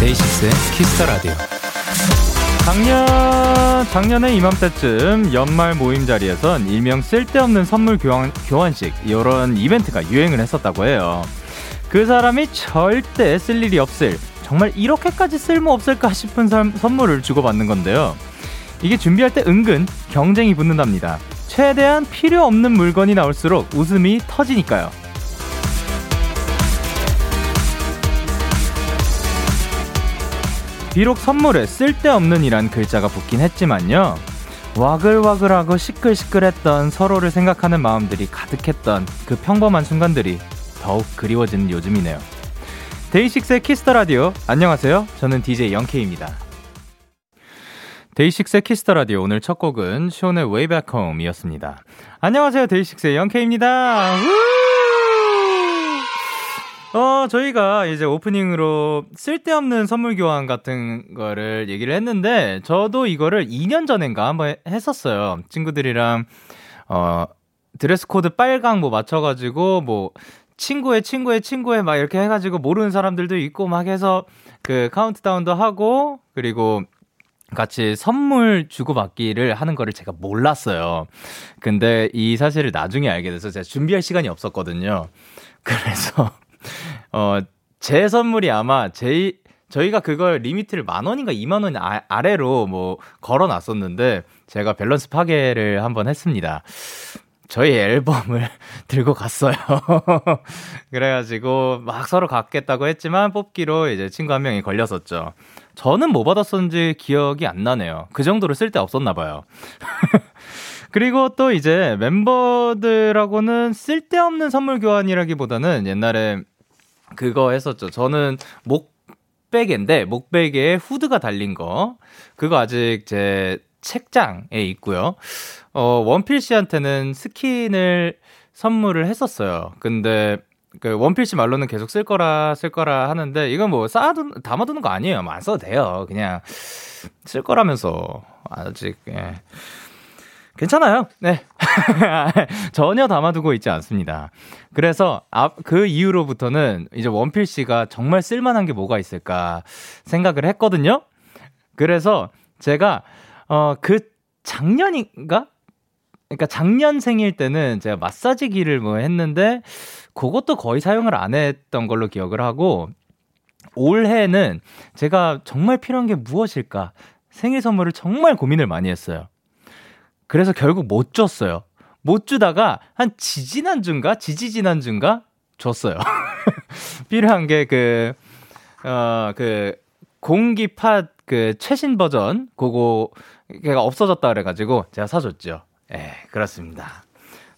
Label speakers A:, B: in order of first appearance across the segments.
A: 데이식스의 키스 더 라디오. 작년 작년에 이맘때쯤 연말 모임 자리에선 일명 쓸데없는 선물 교환 교환식 이런 이벤트가 유행을 했었다고 해요. 그 사람이 절대 쓸 일이 없을 정말 이렇게까지 쓸모 없을까 싶은 선물을 주고받는 건데요. 이게 준비할 때 은근 경쟁이 붙는답니다. 최대한 필요 없는 물건이 나올수록 웃음이 터지니까요. 비록 선물에 쓸데없는 이란 글자가 붙긴 했지만요. 와글와글하고 시끌시끌했던 서로를 생각하는 마음들이 가득했던 그 평범한 순간들이 더욱 그리워지는 요즘이네요. 데이식스의 키스 더 라디오 안녕하세요. 저는 DJ 영케입니다. 데이식스의 키스 더 라디오 오늘 첫 곡은 숀의 Way Back Home이었습니다. 안녕하세요. 데이식스의 영케입니다. 어, 저희가 이제 오프닝으로 쓸데없는 선물 교환 같은 거를 얘기를 했는데, 저도 이거를 2년 전인가 한번 했었어요. 친구들이랑, 어, 드레스 코드 빨강 뭐 맞춰가지고, 뭐, 친구의 친구의 친구의 막 이렇게 해가지고 모르는 사람들도 있고 막 해서 그 카운트다운도 하고, 그리고 같이 선물 주고받기를 하는 거를 제가 몰랐어요. 근데 이 사실을 나중에 알게 돼서 제가 준비할 시간이 없었거든요. 그래서 어, 제 선물이 아마 제, 저희가 그걸 limit를 만 원인가 2만 원 아, 아래로 뭐 걸어 놨었는데 제가 밸런스 파괴를 한번 했습니다. 저희 앨범을 들고 갔어요. 그래가지고 막 서로 갖겠다고 했지만 뽑기로 이제 친구 한 명이 걸렸었죠. 저는 뭐 받았었는지 기억이 안 나네요. 그 정도로 쓸데 없었나 봐요. 그리고 또 이제 멤버들하고는 쓸데없는 선물 교환이라기보다는 옛날에 그거 했었죠. 저는 목베개인데 목베개에 후드가 달린 거 그거 아직 제 책장에 있고요. 어, 원필 씨한테는 스킨을 선물을 했었어요. 근데 그 원필 씨 말로는 계속 쓸 거라 쓸 거라 하는데 이건 뭐 쌓아둔 담아두는 거 아니에요. 뭐 안 써도 돼요. 그냥 쓸 거라면서 아직 예. 괜찮아요. 네. 전혀 담아두고 있지 않습니다. 그래서 앞, 그 이후로부터는 이제 원필 씨가 정말 쓸만한 게 뭐가 있을까 생각을 했거든요. 그래서 제가, 어, 그 작년인가? 그러니까 작년 생일 때는 제가 마사지기를 뭐 했는데 그것도 거의 사용을 안 했던 걸로 기억을 하고 올해는 제가 정말 필요한 게 무엇일까 생일 선물을 정말 고민을 많이 했어요. 그래서 결국 못 줬어요. 못 주다가 한 지지난주인가? 지지지난주인가? 줬어요. 필요한 게 그, 어, 그, 공기팟 그 최신 버전, 그거, 걔가 없어졌다 그래가지고 제가 사줬죠. 예, 그렇습니다.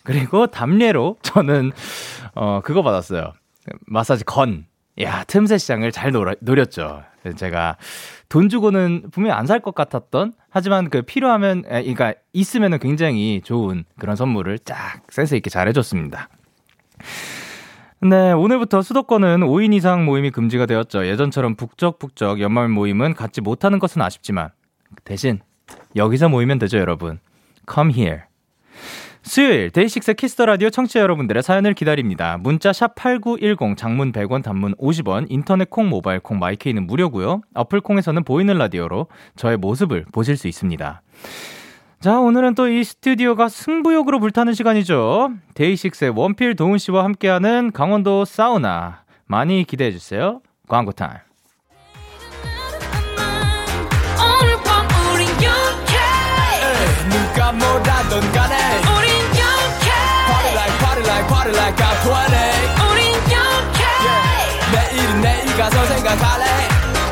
A: 그리고 담례로 저는, 어, 그거 받았어요. 마사지 건. 야, 틈새 시장을 잘 노렸죠. 제가 돈 주고는 분명히 안 살 것 같았던 하지만 그 필요하면 그러니까 있으면은 굉장히 좋은 그런 선물을 쫙 센스 있게 잘 해줬습니다. 네, 오늘부터 수도권은 5인 이상 모임이 금지가 되었죠. 예전처럼 북적북적 연말 모임은 갖지 못하는 것은 아쉽지만 대신 여기서 모이면 되죠, 여러분. Come here. 수요일 데이식스 키스 더 라디오 청취자 여러분들의 사연을 기다립니다. 문자 샵 8910 장문 100원 단문 50원 인터넷 콩 모바일 콩 마이케이는 무료고요. 어플 콩에서는 보이는 라디오로 저의 모습을 보실 수 있습니다. 자, 오늘은 또 이 스튜디오가 승부욕으로 불타는 시간이죠. 데이식스의 원필 도훈 씨와 함께하는 강원도 사우나 많이 기대해 주세요. 광고 타임. 누가 뭐라던 간에 party like I'm 20 우린 yeah. 내일은 내일 가서 생각할래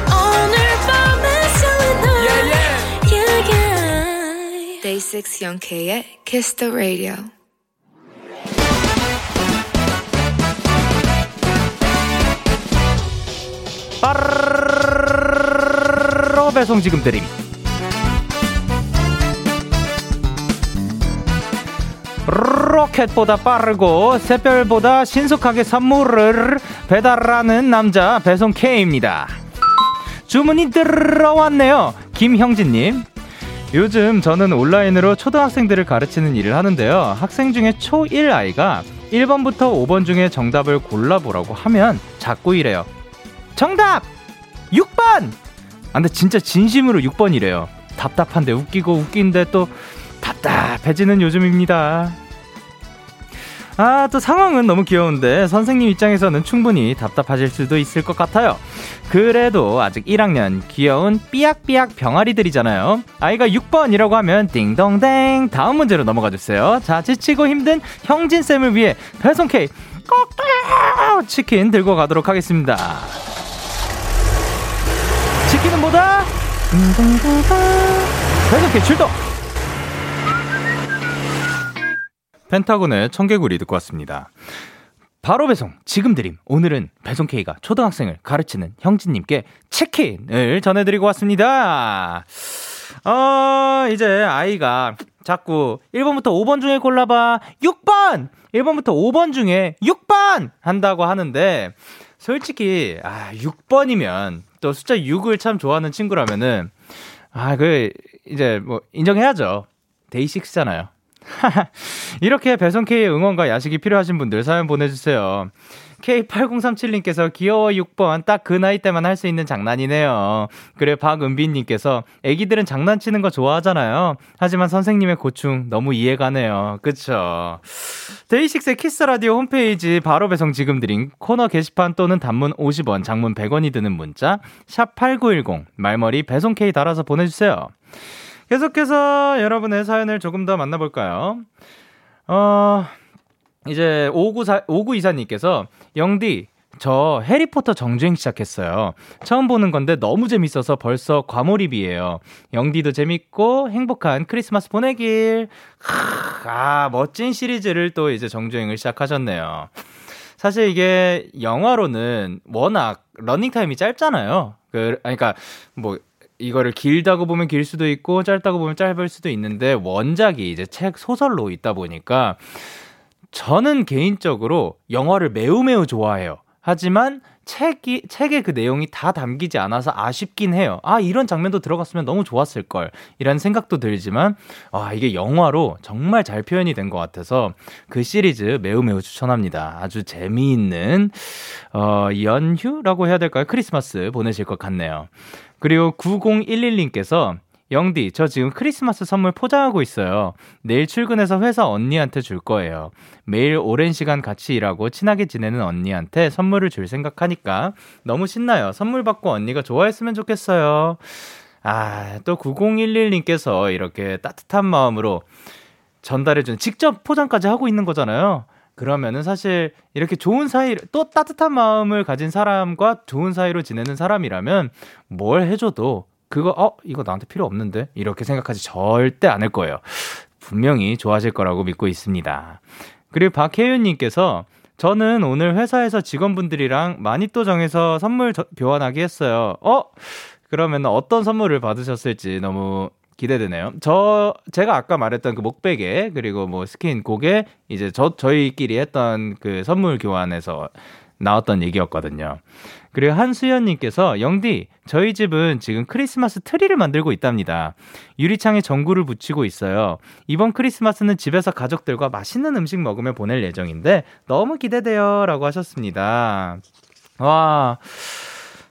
A: 오늘 밤에 설레는 yeah, yeah. yeah, yeah. Day 6 영케의 Kiss the Radio 빠르르 배송 지금 드림 로켓보다 빠르고 새별보다 신속하게 선물을 배달하는 남자 배송 K입니다. 주문이 들어왔네요. 김형진님. 요즘 저는 온라인으로 초등학생들을 가르치는 일을 하는데요. 학생 중에 초1 아이가 1번부터 5번 중에 정답을 골라보라고 하면 자꾸 이래요. 정답! 6번! 아, 근데 진짜 진심으로 6번이래요. 답답한데 웃기고 웃긴데 또 답답해지는 요즘입니다. 아, 또 상황은 너무 귀여운데 선생님 입장에서는 충분히 답답하실 수도 있을 것 같아요. 그래도 아직 1학년 귀여운 삐약삐약 병아리들이잖아요. 아이가 6번이라고 하면 띵동댕 다음 문제로 넘어가 주세요. 자, 지치고 힘든 형진쌤을 위해 배송 K 꼭 치킨 들고 가도록 하겠습니다. 치킨은 뭐다? 배송 K 출동! 펜타곤의 청개구리 듣고 왔습니다. 바로 배송. 지금 드림. 오늘은 배송 K가 초등학생을 가르치는 형진님께 치킨을 전해드리고 왔습니다. 어 이제 아이가 자꾸 1번부터 5번 중에 골라봐. 6번! 1번부터 5번 중에 6번! 한다고 하는데 솔직히 아 6번이면 또 숫자 6을 참 좋아하는 친구라면은 아 그 이제 뭐 인정해야죠. 데이식스잖아요 이렇게 배송K의 응원과 야식이 필요하신 분들 사연 보내주세요. K8037님께서 귀여워 6번 딱 그 나이 때만 할 수 있는 장난이네요. 그래 박은빈님께서 애기들은 장난치는 거 좋아하잖아요. 하지만 선생님의 고충 너무 이해가네요. 그쵸? 데이식스의 키스라디오 홈페이지 바로 배송 지금 드린 코너 게시판 또는 단문 50원 장문 100원이 드는 문자 샵8910 말머리 배송K 달아서 보내주세요. 계속해서 여러분의 사연을 조금 더 만나볼까요? 어, 이제 59사, 5924님께서 영디, 저 해리포터 정주행 시작했어요. 처음 보는 건데 너무 재밌어서 벌써 과몰입이에요. 영디도 재밌고 행복한 크리스마스 보내길. 아, 멋진 시리즈를 또 이제 정주행을 시작하셨네요. 사실 이게 영화로는 워낙 러닝타임이 짧잖아요. 그, 그러니까 뭐 이거를 길다고 보면 길 수도 있고 짧다고 보면 짧을 수도 있는데 원작이 이제 책 소설로 있다 보니까 저는 개인적으로 영화를 매우 매우 좋아해요. 하지만 책이 책의 그 내용이 다 담기지 않아서 아쉽긴 해요. 아 이런 장면도 들어갔으면 너무 좋았을 걸 이런 생각도 들지만 아 이게 영화로 정말 잘 표현이 된 것 같아서 그 시리즈 매우 매우 추천합니다. 아주 재미있는 어 연휴라고 해야 될까요? 크리스마스 보내실 것 같네요. 그리고 9011님께서 영디, 저 지금 크리스마스 선물 포장하고 있어요. 내일 출근해서 회사 언니한테 줄 거예요. 매일 오랜 시간 같이 일하고 친하게 지내는 언니한테 선물을 줄 생각하니까 너무 신나요. 선물 받고 언니가 좋아했으면 좋겠어요. 아, 또 9011님께서 이렇게 따뜻한 마음으로 전달해준 직접 포장까지 하고 있는 거잖아요. 그러면은 사실 이렇게 좋은 사이, 또 따뜻한 마음을 가진 사람과 좋은 사이로 지내는 사람이라면 뭘 해줘도 그거, 어, 이거 나한테 필요 없는데? 이렇게 생각하지 절대 않을 거예요. 분명히 좋아하실 거라고 믿고 있습니다. 그리고 박혜윤님께서 저는 오늘 회사에서 직원분들이랑 마니또 정해서 선물 교환하기 했어요. 어? 그러면 어떤 선물을 받으셨을지 너무 기대되네요. 저 제가 아까 말했던 그 목베개 그리고 뭐 스킨 고개 이제 저 저희끼리 했던 그 선물 교환에서 나왔던 얘기였거든요. 그리고 한수연님께서 영디 저희 집은 지금 크리스마스 트리를 만들고 있답니다. 유리창에 전구를 붙이고 있어요. 이번 크리스마스는 집에서 가족들과 맛있는 음식 먹으며 보낼 예정인데 너무 기대돼요라고 하셨습니다. 와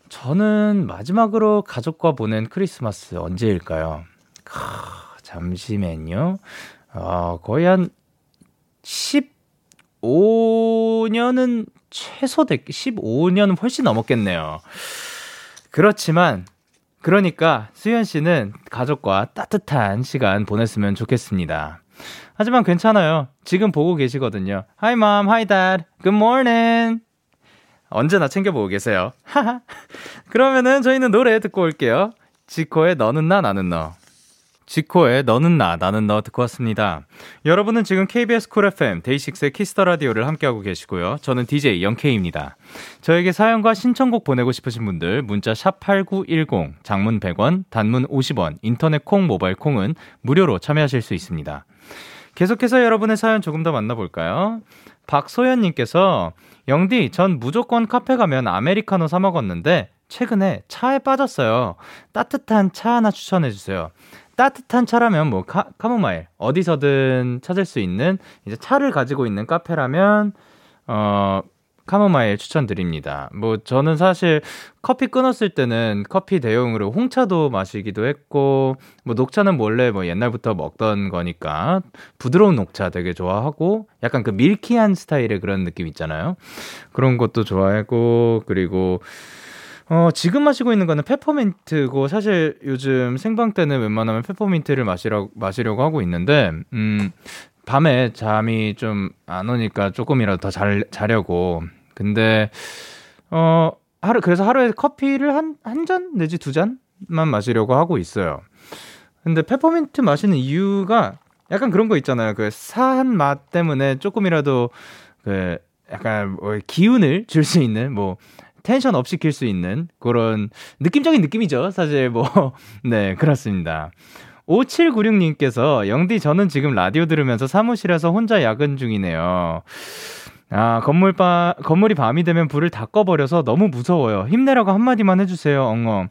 A: 저는 마지막으로 가족과 보낸 크리스마스 언제일까요? 잠시만요. 어, 거의 한 15년은 최소 됐, 15년은 훨씬 넘었겠네요. 그렇지만, 그러니까 수현 씨는 가족과 따뜻한 시간 보냈으면 좋겠습니다. 하지만 괜찮아요. 지금 보고 계시거든요. Hi mom, hi dad, good morning. 언제나 챙겨보고 계세요. 그러면은 저희는 노래 듣고 올게요. 지코의 너는 나 나는 너. 지코의 너는 나, 나는 너 듣고 왔습니다. 여러분은 지금 KBS 쿨 FM 데이식스의 키스 더 라디오를 함께하고 계시고요. 저는 DJ 영케이입니다. 저에게 사연과 신청곡 보내고 싶으신 분들 문자 샵 8910, 장문 100원, 단문 50원, 인터넷 콩, 모바일 콩은 무료로 참여하실 수 있습니다. 계속해서 여러분의 사연 조금 더 만나볼까요? 박소연님께서 영디, 전 무조건 카페 가면 아메리카노 사 먹었는데 최근에 차에 빠졌어요. 따뜻한 차 하나 추천해 주세요. 따뜻한 차라면 뭐 카, 카모마일 어디서든 찾을 수 있는 이제 차를 가지고 있는 카페라면 어 카모마일 추천드립니다. 뭐 저는 사실 커피 끊었을 때는 커피 대용으로 홍차도 마시기도 했고 뭐 녹차는 원래 뭐 옛날부터 먹던 거니까 부드러운 녹차 되게 좋아하고 약간 그 밀키한 스타일의 그런 느낌 있잖아요. 그런 것도 좋아하고 그리고 어, 지금 마시고 있는 거는 페퍼민트고 사실 요즘 생방 때는 웬만하면 페퍼민트를 마시라, 마시려고 하고 있는데 음, 밤에 잠이 좀 안 오니까 조금이라도 더 잘, 자려고. 근데, 어, 하루, 그래서 하루에 커피를 한, 한 잔 내지 두 잔만 마시려고 하고 있어요. 근데 페퍼민트 마시는 이유가 약간 그런 거 있잖아요. 그 화한 맛 때문에 조금이라도 그 약간 뭐 기운을 줄 수 있는 뭐 tension up 시킬 수 있는 그런 느낌적인 느낌이죠. 사실 뭐, 네, 그렇습니다. 5796님께서 영디 저는 지금 라디오 들으면서 사무실에서 혼자 야근 중이네요. 아, 건물 바, 건물이 밤이 되면 불을 다 꺼버려서 너무 무서워요. 힘내라고 한마디만 해주세요, 엉엉.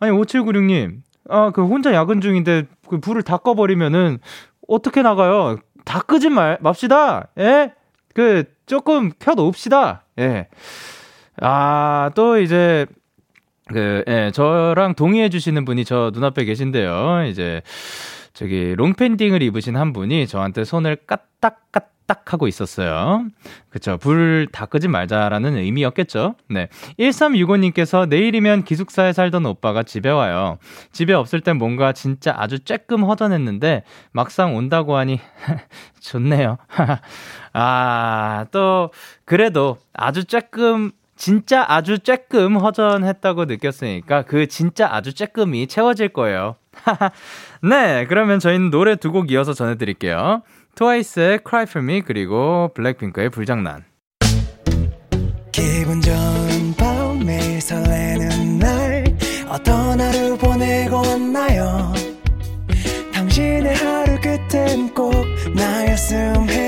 A: 아니, 5796님. 아, 그 혼자 야근 중인데 그 불을 다 꺼버리면은 어떻게 나가요? 다 끄지 말, 맙시다. 예? 그, 조금 펴놓읍시다. 예. 아, 또 이제 그, 예, 저랑 동의해 주시는 분이 저 눈앞에 계신데요. 이제, 저기, 롱팬딩을 입으신 한 분이 저한테 손을 까딱까딱 하고 있었어요. 그쵸. 불 다 끄지 말자라는 의미였겠죠. 네. 1365님께서 내일이면 기숙사에 살던 오빠가 집에 와요. 집에 없을 땐 뭔가 진짜 아주 쬐끔 허전했는데 막상 온다고 하니 좋네요. 아, 또, 그래도 아주 쬐끔 진짜 아주 쬐끔 허전했다고 느꼈으니까 그 진짜 아주 쬐끔이 채워질 거예요. 네, 그러면 저희는 노래 두 곡 이어서 전해드릴게요. 트와이스의 Cry For Me 그리고 블랙핑크의 불장난. 기분 좋은 밤 매일 설레는 날 어떤 하루 보내고 왔나요? 당신의 하루 끝엔 꼭 나였음 해요.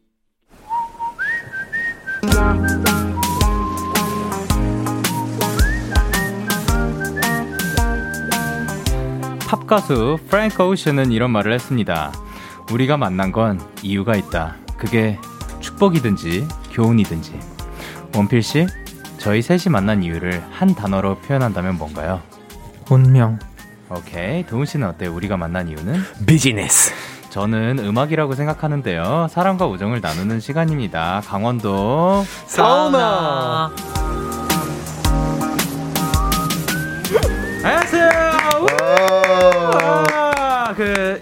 A: 팝 가수 프랭크 오션은 이런 말을 했습니다. 우리가 만난 건 이유가 있다. 그게 축복이든지 교훈이든지. 원필 씨, 저희 셋이 만난 이유를 한 단어로 표현한다면 뭔가요?
B: 운명.
A: 오케이. 도훈 씨는 어때요? 우리가 만난 이유는?
B: 비즈니스.
A: 저는 음악이라고 생각하는데요. 사랑과 우정을 나누는 시간입니다. 강원도
B: 사우나.
A: 안녕하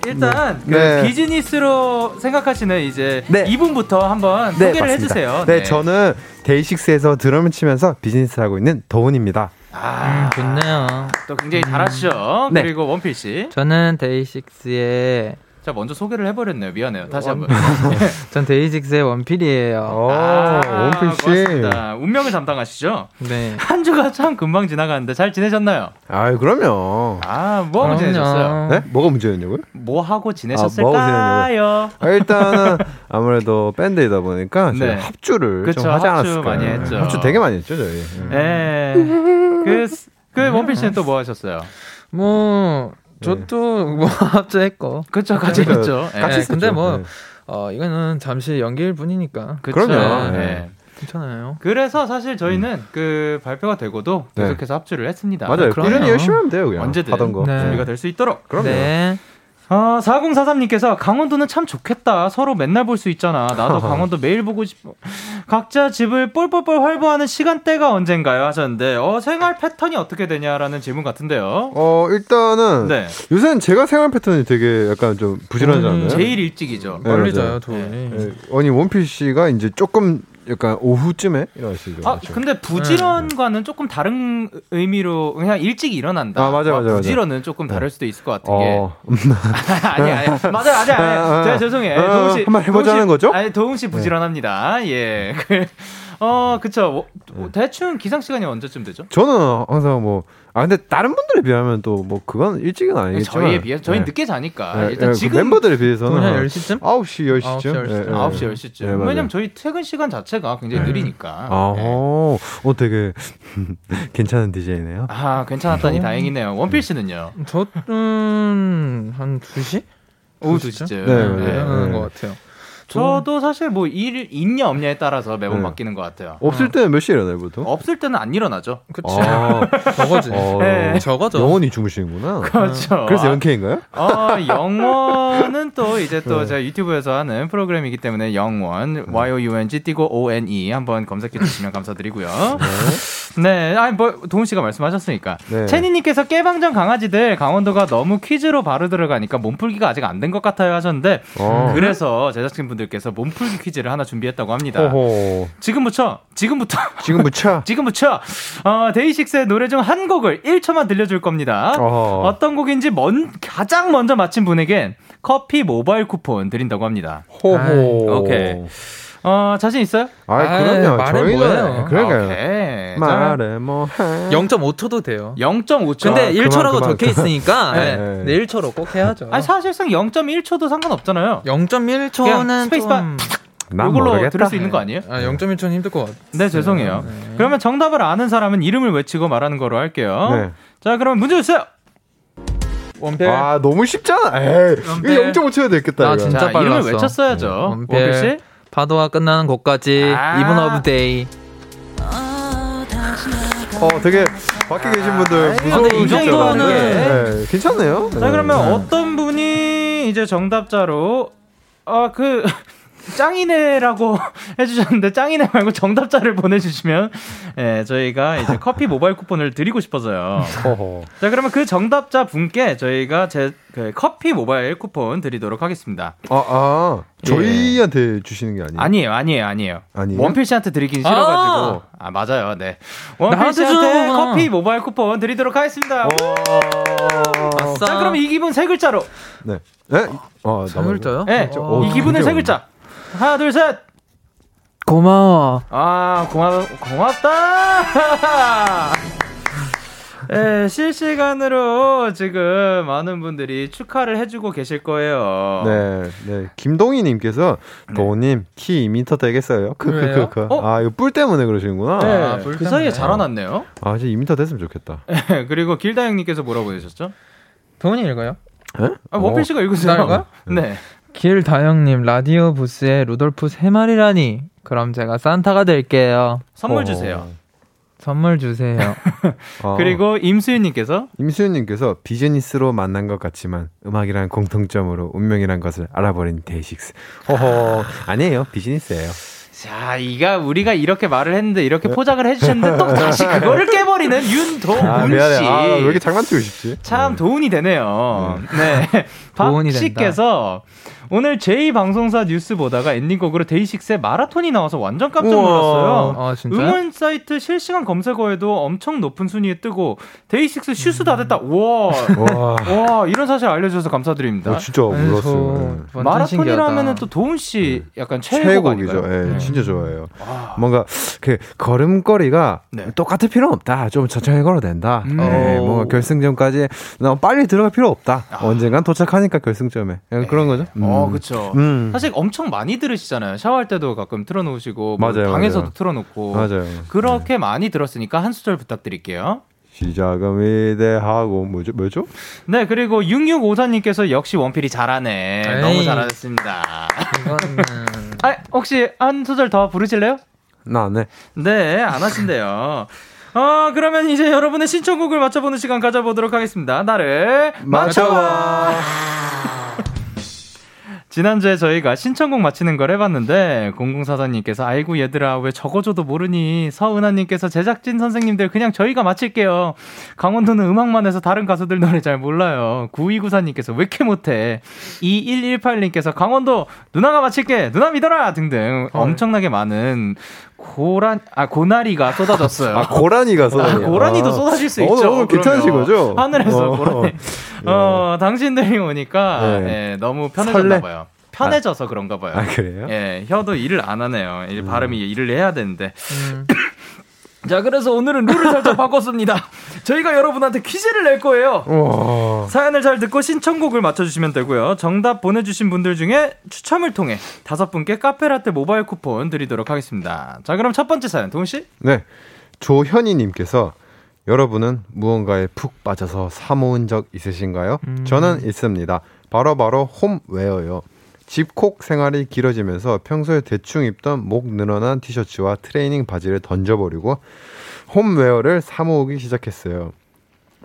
A: 일단 네. 그 네. 비즈니스로 생각하시는 이제 네. 이분부터 한번 네, 소개를 맞습니다. 해주세요.
C: 네, 네, 저는 데이식스에서 드럼을 치면서 비즈니스를 하고 있는 도훈입니다.
B: 아, 음, 좋네요.
A: 또 굉장히 잘하시죠. 음. 그리고 원필 씨.
B: 저는 데이식스의
A: 자 먼저 소개를 해버렸네요. 미안해요. 다시 한번.
B: 전 데이식스의 원필이에요.
C: 오, 아, 원필 씨. 고맙습니다.
A: 운명을 담당하시죠?
B: 네.
A: 한 주가 참 금방 지나가는데 잘 지내셨나요?
C: 아, 그럼요.
A: 아, 뭐 하고 지내셨어요?
C: 네? 뭐가 문제였냐고요?
A: 뭐 하고 지내셨을까요? 아, 뭐
C: 아, 일단은 아무래도 밴드이다 보니까 네. 합주를 그쵸, 좀 하지 않았을까? 합주
A: 많이 했죠.
C: 합주 되게 많이 했죠, 저희.
A: 네. 그, 그 원필 씨는 또 뭐 하셨어요?
B: 뭐 저도 네. 뭐 합주했고.
A: 그렇죠, 같이 했죠.
B: 네. 같이 근데 뭐 네. 어, 이거는 잠시 연기일 뿐이니까.
C: 그럼요.
B: 네. 괜찮아요.
A: 그래서 사실 저희는 음. 그 발표가 되고도 네. 계속해서 합주를 했습니다.
C: 맞아요. 그럼 열심히 하면 돼요. 그냥
A: 언제든 하던 거. 네. 준비가 될 수 있도록.
C: 그럼요.
B: 네.
A: 아, 4043님께서 강원도는 참 좋겠다. 서로 맨날 볼 수 있잖아. 나도 강원도 매일 보고 싶어. 각자 집을 뻘뻘뻘 활보하는 시간대가 언젠가요? 하셨는데, 어, 생활 패턴이 어떻게 되냐라는 질문 같은데요.
C: 어, 일단은, 네. 요새는 제가 생활 패턴이 되게 약간 좀 부지런하지 않나요? 음,
A: 제일 일찍이죠.
B: 네, 빨리 자요, 돈이. 네.
C: 아니, 원필 씨가 이제 조금 약간 오후쯤에 일어나시죠.
A: 아? 근데 부지런과는 네. 조금 다른 의미로 그냥 일찍 일어난다.
C: 아, 맞아, 맞아,
A: 부지런은 맞아. 조금 다를 수도 있을 것 같은 게. 아니, 아니, 맞아요, 아니, 아니. 제가 죄송해요. 어,
C: 도훈 씨. 한번 해보자는 거죠?
A: 아니, 도훈 씨 부지런합니다. 네. 예. 어, 그쵸. 뭐, 대충 기상 시간이 언제쯤 되죠?
C: 저는 항상 뭐, 아 근데 다른 분들에 비하면 또 뭐 그건 일찍은 아니겠지만
A: 저희에 비해 저희 는 네. 늦게 자니까 네. 일단 네.
C: 지금 그 멤버들에 비해서는
B: 한 10시쯤?
C: 9시 10시쯤
A: 9시 10시쯤, 9시 10시쯤. 네, 왜냐면 저희 퇴근 시간 자체가 굉장히 네. 느리니까
C: 아, 어, 어 되게 괜찮은 DJ네요
A: 아 괜찮았다니 다행이네요 원필 씨는요?
B: 저는 한 2시?
A: 오후 2시쯤
B: 네, 네, 네. 네. 것 같아요
A: 저도 사실 뭐 일 있냐 없냐에 따라서 매번 네. 바뀌는 것 같아요.
C: 없을 어. 때는 몇 시에 일어나요, 보통?
A: 없을 때는 안 일어나죠.
B: 그렇죠. 아, 저거지. 어,
A: 네.
B: 저거죠.
C: 영원히 주무시는구나.
A: 그렇죠.
C: 그래서 영케인가요?
A: 어, 영원은 또 이제 또 네. 제가 유튜브에서 하는 프로그램이기 때문에 영원 네. Y O U N G 띄고 O N E 한번 검색해 주시면 감사드리고요. 네. 네, 아니 뭐 동훈 씨가 말씀하셨으니까 네. 채니님께서 깨방정 강아지들 강원도가 너무 퀴즈로 바로 들어가니까 몸풀기가 아직 안 된 것 같아요 하셨는데 어. 그래서 제작진분 들 분들께서 몸풀기 퀴즈를 하나 준비했다고 합니다. 오호. 지금부터 지금부터
C: 지금부터
A: 지금부터 어, 데이식스의 노래 중 한 곡을 1초만 들려줄 겁니다. 어허. 어떤 곡인지 먼, 가장 먼저 맞힌 분에겐 커피 모바일 쿠폰 드린다고 합니다.
C: 호호.
A: 오케이. 어, 자신 있어요?
C: 아, 그럼요.
B: 말해 뭐예요?
C: 그러니까요. 말해 뭐
B: 0.5초도 돼요.
A: 0.5초.
B: 근데 아, 1초라고 적혀 있으니까 네. 네. 네. 1초로 꼭 해야죠.
A: 아니, 사실상 0.1초도 상관없잖아요.
B: 0.1초는 스페이스바 좀...
A: 이걸로 모르겠다. 들을 수 있는 거 아니에요?
B: 아, 0.1초는 힘들 것 같아요.
A: 네, 죄송해요. 네. 그러면 정답을 아는 사람은 이름을 외치고 말하는 거로 할게요. 네. 자, 그럼 문제 주세요.
B: 원필.
C: 아, 너무 쉽잖아. 에이, 이거 0.5초야 되겠다.
B: 아, 진짜 빨랐어.
A: 이름을 외쳤어야죠. 원필, 원필 씨.
B: 파도가 끝나는 곳까지 아~ Even of Day.
C: 어, 되게 밖에 계신 분들 아, 무서우시죠? 네, 괜찮네요.
A: 자, 그러면 네. 어떤 분이 이제 정답자로 아, 그 짱이네라고 해주셨는데 짱이네 말고 정답자를 보내주시면 예, 저희가 이제 커피 모바일 쿠폰을 드리고 싶어서요. 자 그러면 그 정답자 분께 저희가 제 그 커피 모바일 쿠폰 드리도록 하겠습니다.
C: 아, 아 저희한테 예. 주시는 게 아니에요?
A: 아니에요, 아니에요, 아니에요. 아니에요? 원필 씨한테 드리긴 싫어가지고 아, 아 맞아요, 네. 원필 씨한테 커피 모바일 쿠폰 드리도록 하겠습니다. 자 그럼 이 기분 세 글자로.
C: 네. 네?
B: 어, 세 글자요?
A: 네. 어, 이 기분은 세 글자. 하나, 둘, 셋.
B: 고마워.
A: 아, 고마, 고맙다! 네, 실시간으로 지금 많은 분들이 축하를 해주고 계실 거예요.
C: 네, 네. 김동희님께서 네. 도님 키 2m 되겠어요? 크크크크. 어? 아 이거 뿔 때문에 그러시는구나.
A: 네, 아, 그 사이에 자라났네요.
C: 아 이제 2m 됐으면 좋겠다.
A: 네, 그리고 길다영님께서 뭐라고 보내셨죠?
B: 도운이 읽어요?
C: 네?
A: 아, 원필 씨가 읽으세요.
B: 네. 길다영님 라디오 부스에 루돌프 세 마리라니. 그럼 제가 산타가 될게요.
A: 선물 어. 주세요.
B: 선물 주세요.
A: 어. 그리고 임수윤님께서
C: 임수윤님께서 비즈니스로 만난 것 같지만 음악이란 공통점으로 운명이란 것을 알아버린 데이식스. 허허 아니에요 비즈니스예요.
A: 자, 이가 우리가 이렇게 말을 했는데 이렇게 포장을 해주셨는데 또 다시 그거를 깨버리는 윤도운 아, 씨.
C: 아, 왜 이렇게 장난치고 싶지?
A: 참 네. 도움이 되네요. 네. 네. 박 씨께서 오늘 제2 방송사 뉴스 보다가 엔딩곡으로 데이식스의 마라톤이 나와서 완전 깜짝 놀랐어요. 아, 응원 사이트 실시간 검색어에도 엄청 높은 순위에 뜨고 데이식스 슈스 다 됐다. 우와. 와. 이런 사실 알려주셔서 감사드립니다.
C: 어, 진짜 몰랐어요.
A: 네. 마라톤이라면은 또 도운 씨 네. 약간
C: 최애곡이죠. 예, 네. 진짜 좋아해요. 와. 뭔가 그 걸음걸이가 네. 똑같을 필요는 없다. 좀 천천히 걸어도 된다. 음. 네, 뭔가 결승점까지 너무 빨리 들어갈 필요 없다. 아. 언젠간 도착하니까 결승점에 그런 거죠.
A: 음. 어, 그렇죠. 음. 사실 엄청 많이 들으시잖아요. 샤워할 때도 가끔 틀어놓으시고, 뭐 맞아요, 방에서도
C: 맞아요.
A: 틀어놓고.
C: 맞아요.
A: 그렇게 네. 많이 들었으니까 한 소절 부탁드릴게요.
C: 시작은 위대하고 뭐죠? 뭐죠?
A: 네, 그리고 6654님께서 역시 원필이 잘하네. 에이. 너무 잘하셨습니다. 이거는... 아, 혹시 한 소절 더 부르실래요?
C: 나 네.
A: 네, 안 하신대요. 어, 그러면 이제 여러분의 신청곡을 맞춰보는 시간 가져보도록 하겠습니다. 나를 맞춰봐. 맞춰봐. 지난주에 저희가 신청곡 맞히는 걸 해봤는데, 0044님께서, 아이고, 얘들아, 왜 적어줘도 모르니? 서은하님께서, 제작진 선생님들, 그냥 저희가 맞힐게요. 강원도는 음악만 해서 다른 가수들 노래 잘 몰라요. 9294님께서, 왜 이렇게 못해? 2118님께서, 강원도, 누나가 맞힐게! 누나 믿어라! 등등. 엄청나게 많은 고란 아 고나리가 쏟아졌어요.
C: 아 고라니가 쏟아. 아,
A: 고라니도 쏟아질 수 어, 있죠.
C: 어, 괜찮으신 거죠?
A: 하늘에서 어, 고라니. 어, 당신들이 오니까 네. 예, 너무 편해졌나 봐요. 편해져서 그런가 봐요.
C: 아, 그래요?
A: 예, 혀도 일을 안 하네요. 이제 음. 발음이 일을 해야 되는데. 음. 자, 그래서 오늘은 룰을 살짝 바꿨습니다. 저희가 여러분한테 퀴즈를 낼 거예요. 우와. 사연을 잘 듣고 신청곡을 맞춰주시면 되고요. 정답 보내주신 분들 중에 추첨을 통해 다섯 분께 카페라떼 모바일 쿠폰 드리도록 하겠습니다. 자, 그럼 첫 번째 사연, 동훈씨?
C: 네. 조현희님께서 여러분은 무언가에 푹 빠져서 사모은 적 있으신가요? 음. 저는 있습니다. 바로바로 바로 홈웨어요. 집콕 생활이 길어지면서 평소에 대충 입던 목 늘어난 티셔츠와 트레이닝 바지를 던져버리고 홈웨어를 사모으기 시작했어요.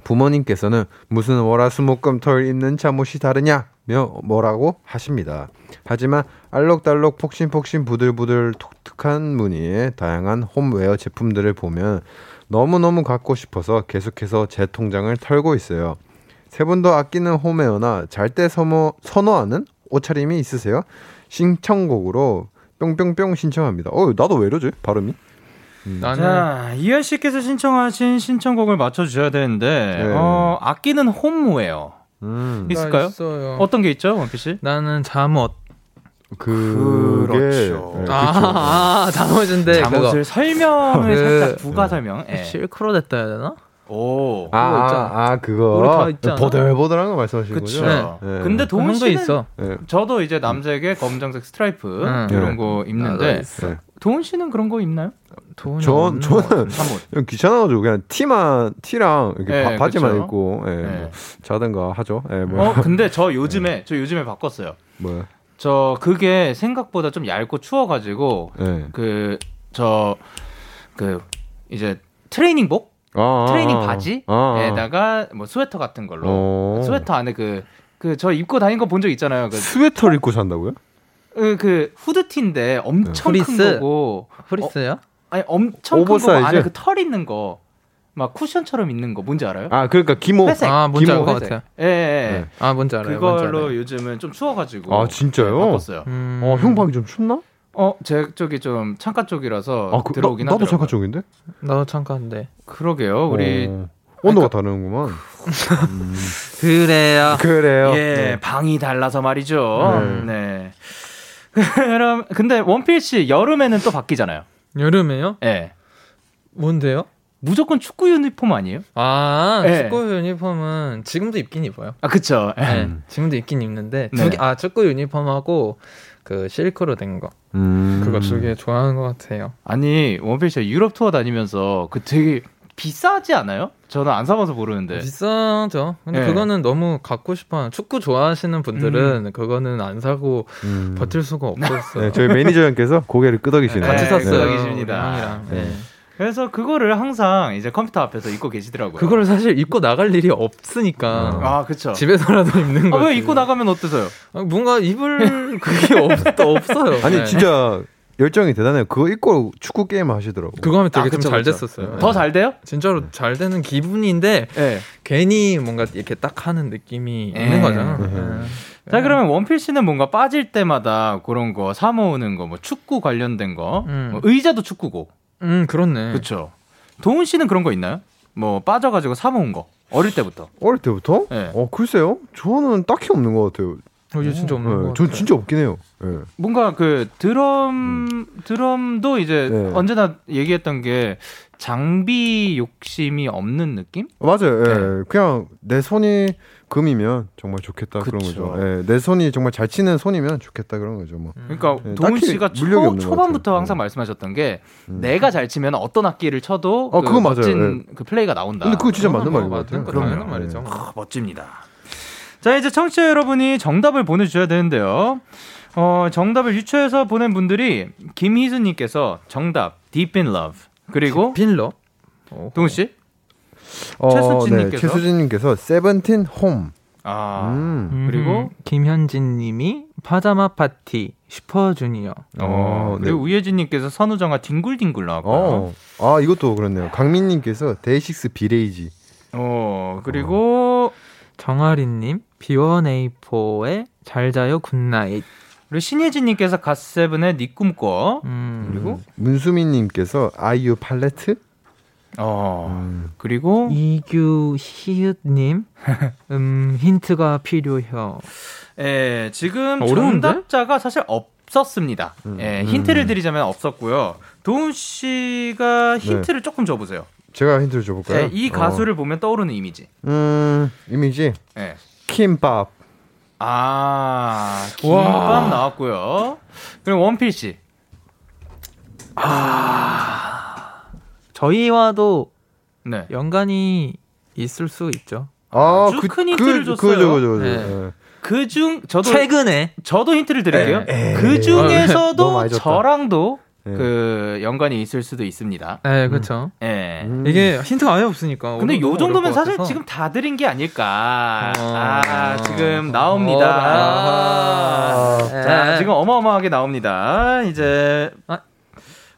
C: 부모님께서는 무슨 월화수목금토일 입는 잠옷이 다르냐? 며 뭐라고 하십니다. 하지만 알록달록 폭신폭신 부들부들 독특한 무늬의 다양한 홈웨어 제품들을 보면 너무너무 갖고 싶어서 계속해서 제 통장을 털고 있어요. 세 분도 아끼는 홈웨어나 잘 때 선호하는 옷차림이 있으세요? 신청곡으로 뿅뿅뿅 신청합니다. 어, 나도 왜 이러지? 발음이?
A: 음. 자, 이현 씨께서 신청하신 신청곡을 맞춰 주셔야 되는데 네. 어, 아끼는 홈웨어 음. 있을까요? 어떤 게 있죠, 원필 씨?
B: 나는 잠옷.
C: 그 그렇죠.
B: 네, 아, 아, 잠옷인데
A: 잠옷을 그거. 설명을 그, 살짝 부가 설명.
B: 네. 실크로 됐다 해야 되나?
A: 오.
C: 아, 아, 아, 그거. 보들보들한 거 말씀하시는
A: 그쵸. 거죠? 네. 네. 근데 도운 씨는 있어. 네. 저도 이제 남자에게 검정색 스트라이프 음. 이런 거 입는데 네. 도운 씨는 그런 거 입나요?
C: 전 저는 그냥 귀찮아가지고 그냥 티만 티랑 이렇게 네, 바, 지만 입고 예, 네. 뭐 자든가 하죠. 예,
A: 뭐. 어 근데 저 요즘에 저 요즘에 바꿨어요.
C: 뭐요?
A: 저 그게 생각보다 좀 얇고 추워가지고 그 저그 그 이제 트레이닝복 아, 트레이닝 바지에다가 뭐 스웨터 같은 걸로 어. 스웨터 안에 그 그 저 입고 다닌 거 본 적 있잖아요. 그
C: 스웨터를 입고 산다고요?
A: 그, 그 후드티인데 엄청 네. 큰 거고
B: fleece요? 어,
A: 아니 엄청 큰거 안에 그 털 있는 거. 막 쿠션처럼 있는 거 뭔지 알아요?
C: 아 그러니까 기모
A: 회색.
B: 아 뭔지 알것 같아요.
A: 예, 예, 예.
B: 네. 아 뭔지 알아요.
A: 그걸로
B: 뭔지
A: 요즘은 좀 추워가지고
C: 아 진짜요?
A: 네, 바꿨어요.
C: 음... 어형 방이 좀 춥나?
A: 어, 제 쪽이 좀 창가 쪽이라서 아, 그, 들어오긴
C: 나, 나도
A: 하더라고요.
C: 창가 쪽인데?
B: 나도 창가인데.
A: 그러게요. 우리
C: 어, 온도가 그러니까, 다르는구만.
B: 음. 그래요.
C: 그래요.
A: 예, 네. 방이 달라서 말이죠. 네. 네. 그럼 근데 원필 씨 여름에는 또 바뀌잖아요.
B: 여름에요?
A: 예. 네.
B: 뭔데요?
A: 무조건 축구 유니폼 아니에요?
B: 아, 네. 축구 유니폼은 지금도 입긴 입어요.
A: 아, 그쵸.
B: 네, 지금도 입긴 입는데, 두 개, 아, 축구 유니폼하고 그 실크로 된 거. 음. 그거 두 개 좋아하는 것 같아요.
A: 아니 원필 씨 유럽 투어 다니면서 그 되게 비싸지 않아요? 저는 안 사봐서 모르는데.
B: 비싸죠. 근데 네. 그거는 너무 갖고 싶어. 축구 좋아하시는 분들은 음. 그거는 안 사고 음. 버틸 수가 없었어요.
C: 네, 저희 매니저 형께서 고개를 끄덕이시네요.
A: 같이 샀어요. 끄덕이십니다. 네. 네. 그래서 그거를 항상 이제 컴퓨터 앞에서 입고 계시더라고요.
B: 그거를 사실 입고 나갈 일이 없으니까.
A: 아, 그쵸.
B: 집에서라도 입는 거. 아,
A: 왜 입고 나가면 어때서요?
B: 아, 뭔가 입을 그게 없, 없어요.
C: 아니, 네. 진짜 열정이 대단해요. 그거 입고 축구 게임 하시더라고요.
B: 그거 하면 되게 아, 좀잘 됐었어요.
A: 더잘 돼요?
B: 진짜로 잘 되는 기분인데 네. 괜히 뭔가 이렇게 딱 하는 느낌이 네. 있는 거잖아. 네. 네.
A: 자 그러면 원필 씨는 뭔가 빠질 때마다 그런 거 사 모으는 거, 뭐 축구 관련된 거, 음. 뭐 의자도 축구고.
B: 음, 그렇네.
A: 그렇죠. 도훈 씨는 그런 거 있나요? 뭐 빠져가지고 사 모은 거 어릴 때부터.
C: 어릴 때부터? 네. 어 글쎄요. 저는 딱히 없는 것 같아요.
B: 어, 이제 진짜 없는 네,
C: 전 진짜 없긴 해요. 네.
A: 뭔가 그 드럼 음. 드럼도 이제 네. 언제나 얘기했던 게 장비 욕심이 없는 느낌?
C: 맞아요. 예. 네. 그냥 내 손이 금이면 정말 좋겠다 그쵸. 그런 거죠. 예, 내 손이 정말 잘 치는 손이면 좋겠다 그런 거죠. 뭐.
A: 음. 그러니까 예, 동훈 씨가 초, 초반부터 항상 말씀하셨던 게 음. 내가 잘 치면 어떤 악기를 쳐도 어, 그 그거 멋진 맞아요. 예. 그 플레이가 나온다.
C: 근데 그거 진짜 맞는 말인 것
B: 같아요. 그런 말이죠.
A: 아, 멋집니다. 자 이제 청취자 여러분이 정답을 보내주셔야 되는데요. 어, 정답을 유추해서 보낸 분들이 김희수님께서 정답 Deep in Love 그리고
B: 빈러
A: 동훈 씨
C: 어, 최수진님께서 네, 최수진님께서 세븐틴 홈
A: 아, 음. 그리고
B: 김현진 님이 파자마 파티 슈퍼주니어. 어,
A: 어 그리고 네. 우예진 님께서 선우정아 뒹굴뒹굴 나왔고요.
C: 어. 아, 이것도 그렇네요. 강민 님께서 데이식스 Be Lazy.
A: 어, 그리고 어.
B: 정아리 님 B1A4의 잘 자요 good night.
A: 그리고 신예진 님께서 갓세븐의 니 꿈꿔. 음. 그리고
C: 문수민 님께서 아이유 팔레트?
A: 어. 음. 그리고
B: 이규 시읒님, 음 힌트가 필요해요.
A: 예, 지금 어, 정답자가 사실 없었습니다. 음. 예, 힌트를 드리자면 없었고요. 도훈 씨가 힌트를 네. 조금 줘보세요.
C: 제가 힌트를 줘볼까요? 예,
A: 이 가수를 어. 보면 떠오르는 이미지.
C: 음, 이미지. 예. 킴밥.
A: 아, 김밥 와. 나왔고요. 그리고 원필 씨.
B: 아. 저희와도 네. 연관이 있을 수 있죠.
A: 아, 아주 그, 큰 힌트를 그, 줬어요. 그죠, 그죠, 그죠. 네. 그중 저도
B: 최근에
A: 저도 힌트를 드릴게요. 에이, 네. 그 중에서도 아, 저랑도 네. 그 연관이 있을 수도 있습니다.
B: 네, 그렇죠. 음. 네. 음. 이게 힌트가 아예 없으니까.
A: 근데 요 정도면 사실 지금 다 드린 게 아닐까. 어... 아, 지금 나옵니다. 어... 아... 자, 지금 어마어마하게 나옵니다. 이제 아...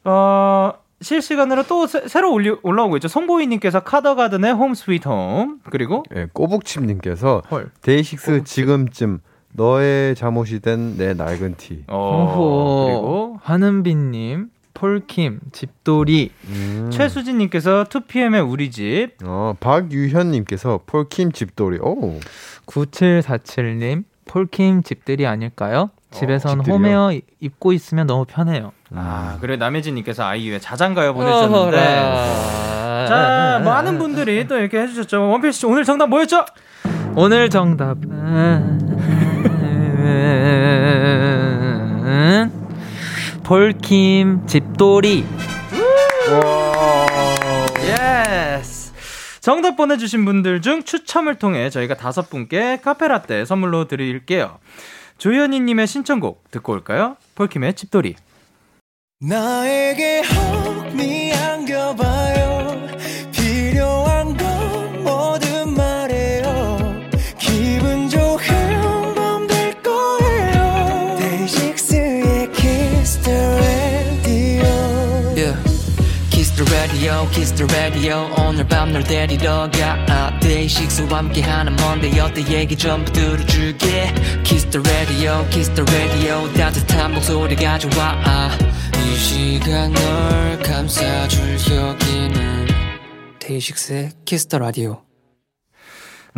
A: 어 실시간으로 또 새, 로 올리, 올라오고 있죠. 송보이님께서 카더가든의 Home Sweet Home 그리고
C: 네, 꼬북침님께서 데이식스 지금쯤 너의 잠옷이 된 내 낡은 티.
B: 어, 그리고 하는빈님 폴킴 집돌이
A: 음. 최수진님께서 2PM의 우리 집.
C: 어 박유현님께서 폴킴 집돌이. 오.
B: 9747님 폴킴 집들이 아닐까요? 집에선 어, 홈웨어 입고 있으면 너무 편해요.
A: 아, 그래 남혜진님께서 아이유의 자장가요 보내주셨는데. 자, 많은 분들이 또 이렇게 해주셨죠. 원필씨 오늘 정답 뭐였죠?
B: 오늘 정답은 폴킴 집돌이.
A: Yes. 정답 보내주신 분들 중 추첨을 통해 저희가 다섯 분께 카페라떼 선물로 드릴게요. 조현이님의 신청곡 듣고 올까요? 폴킴의 집돌이. 나에게 radio, kiss the radio. 오늘 밤 널 데리러 가. 데이식스와 함께하는 Monday. 어때? 얘기 전부 들어줄게. Kiss the radio, kiss the radio. 따뜻한 목소리 가져와 이 시간 널 감싸줄 여기는. 데이식스의 Kiss the Radio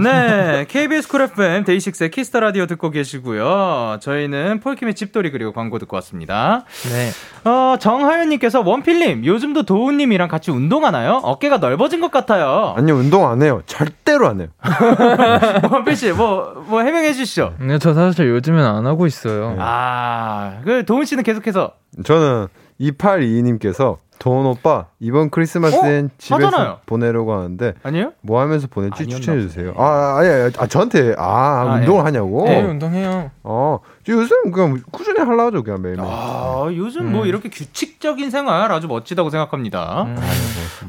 A: 네, KBS Cool FM 데이식스의 Kiss the Radio 듣고 계시고요. 저희는 폴킴의 집돌이 그리고 광고 듣고 왔습니다. 네. 어, 정하연님께서 원필님 요즘도 도운님이랑 같이 운동하나요? 어깨가 넓어진 것 같아요.
C: 아니요, 운동 안 해요. 절대로 안 해요.
A: 원필 씨, 뭐, 뭐 해명해 주시죠.
B: 네, 저 사실 요즘엔 안 하고 있어요.
A: 아, 그 도운 씨는 계속해서
C: 저는 2822님께서 도원 오빠 이번 크리스마스엔 어? 집에서 하잖아요. 보내려고 하는데
A: 아니요?
C: 뭐 하면서 보낼지 추천해 주세요. 아 아니 아니 아 저한테 아, 아 운동을 예. 하냐고?
B: 네 운동해요.
C: 어 요즘 그냥 꾸준히 하려고 그냥 매일.
A: 아 요즘 뭐 음. 뭐 이렇게 규칙적인 생활 아주 멋지다고 생각합니다. 음.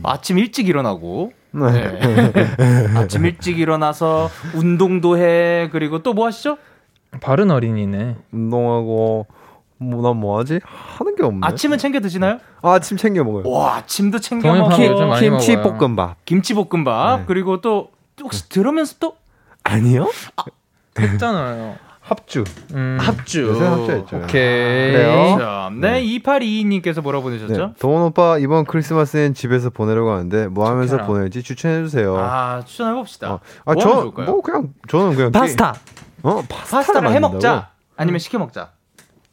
A: 아침 일찍 일어나고. 네. 네. 아침 일찍 일어나서 운동도 해 그리고 또 뭐 하시죠?
B: 바른 어린이네.
C: 운동하고 뭐, 난 뭐하지? 하는 게 없네.
A: 아침은 챙겨 드시나요?
C: 아, 아침 챙겨 먹어요.
A: 와, 아침도 챙겨 먹고.
C: 김치 볶음밥.
A: 김치 볶음밥. 네. 그리고 또, 혹시 들으면서 또?
C: 아니요? 아,
B: 했잖아요.
C: 합주.
A: 음. 합주.
C: 합주했죠.
A: 오케이. 그래요? 네, 2822님께서 뭐라 보내셨죠? 네.
C: 동원 오빠, 이번 크리스마스엔 집에서 보내려고 하는데, 뭐 하면서 좋겠라. 보낼지 추천해주세요.
A: 아, 추천해봅시다. 어.
C: 아, 뭐 저, 뭐, 그냥, 저는 그냥.
B: 파스타.
C: 게... 어?
A: 파스타를 해 먹자. 아니면 시켜 먹자.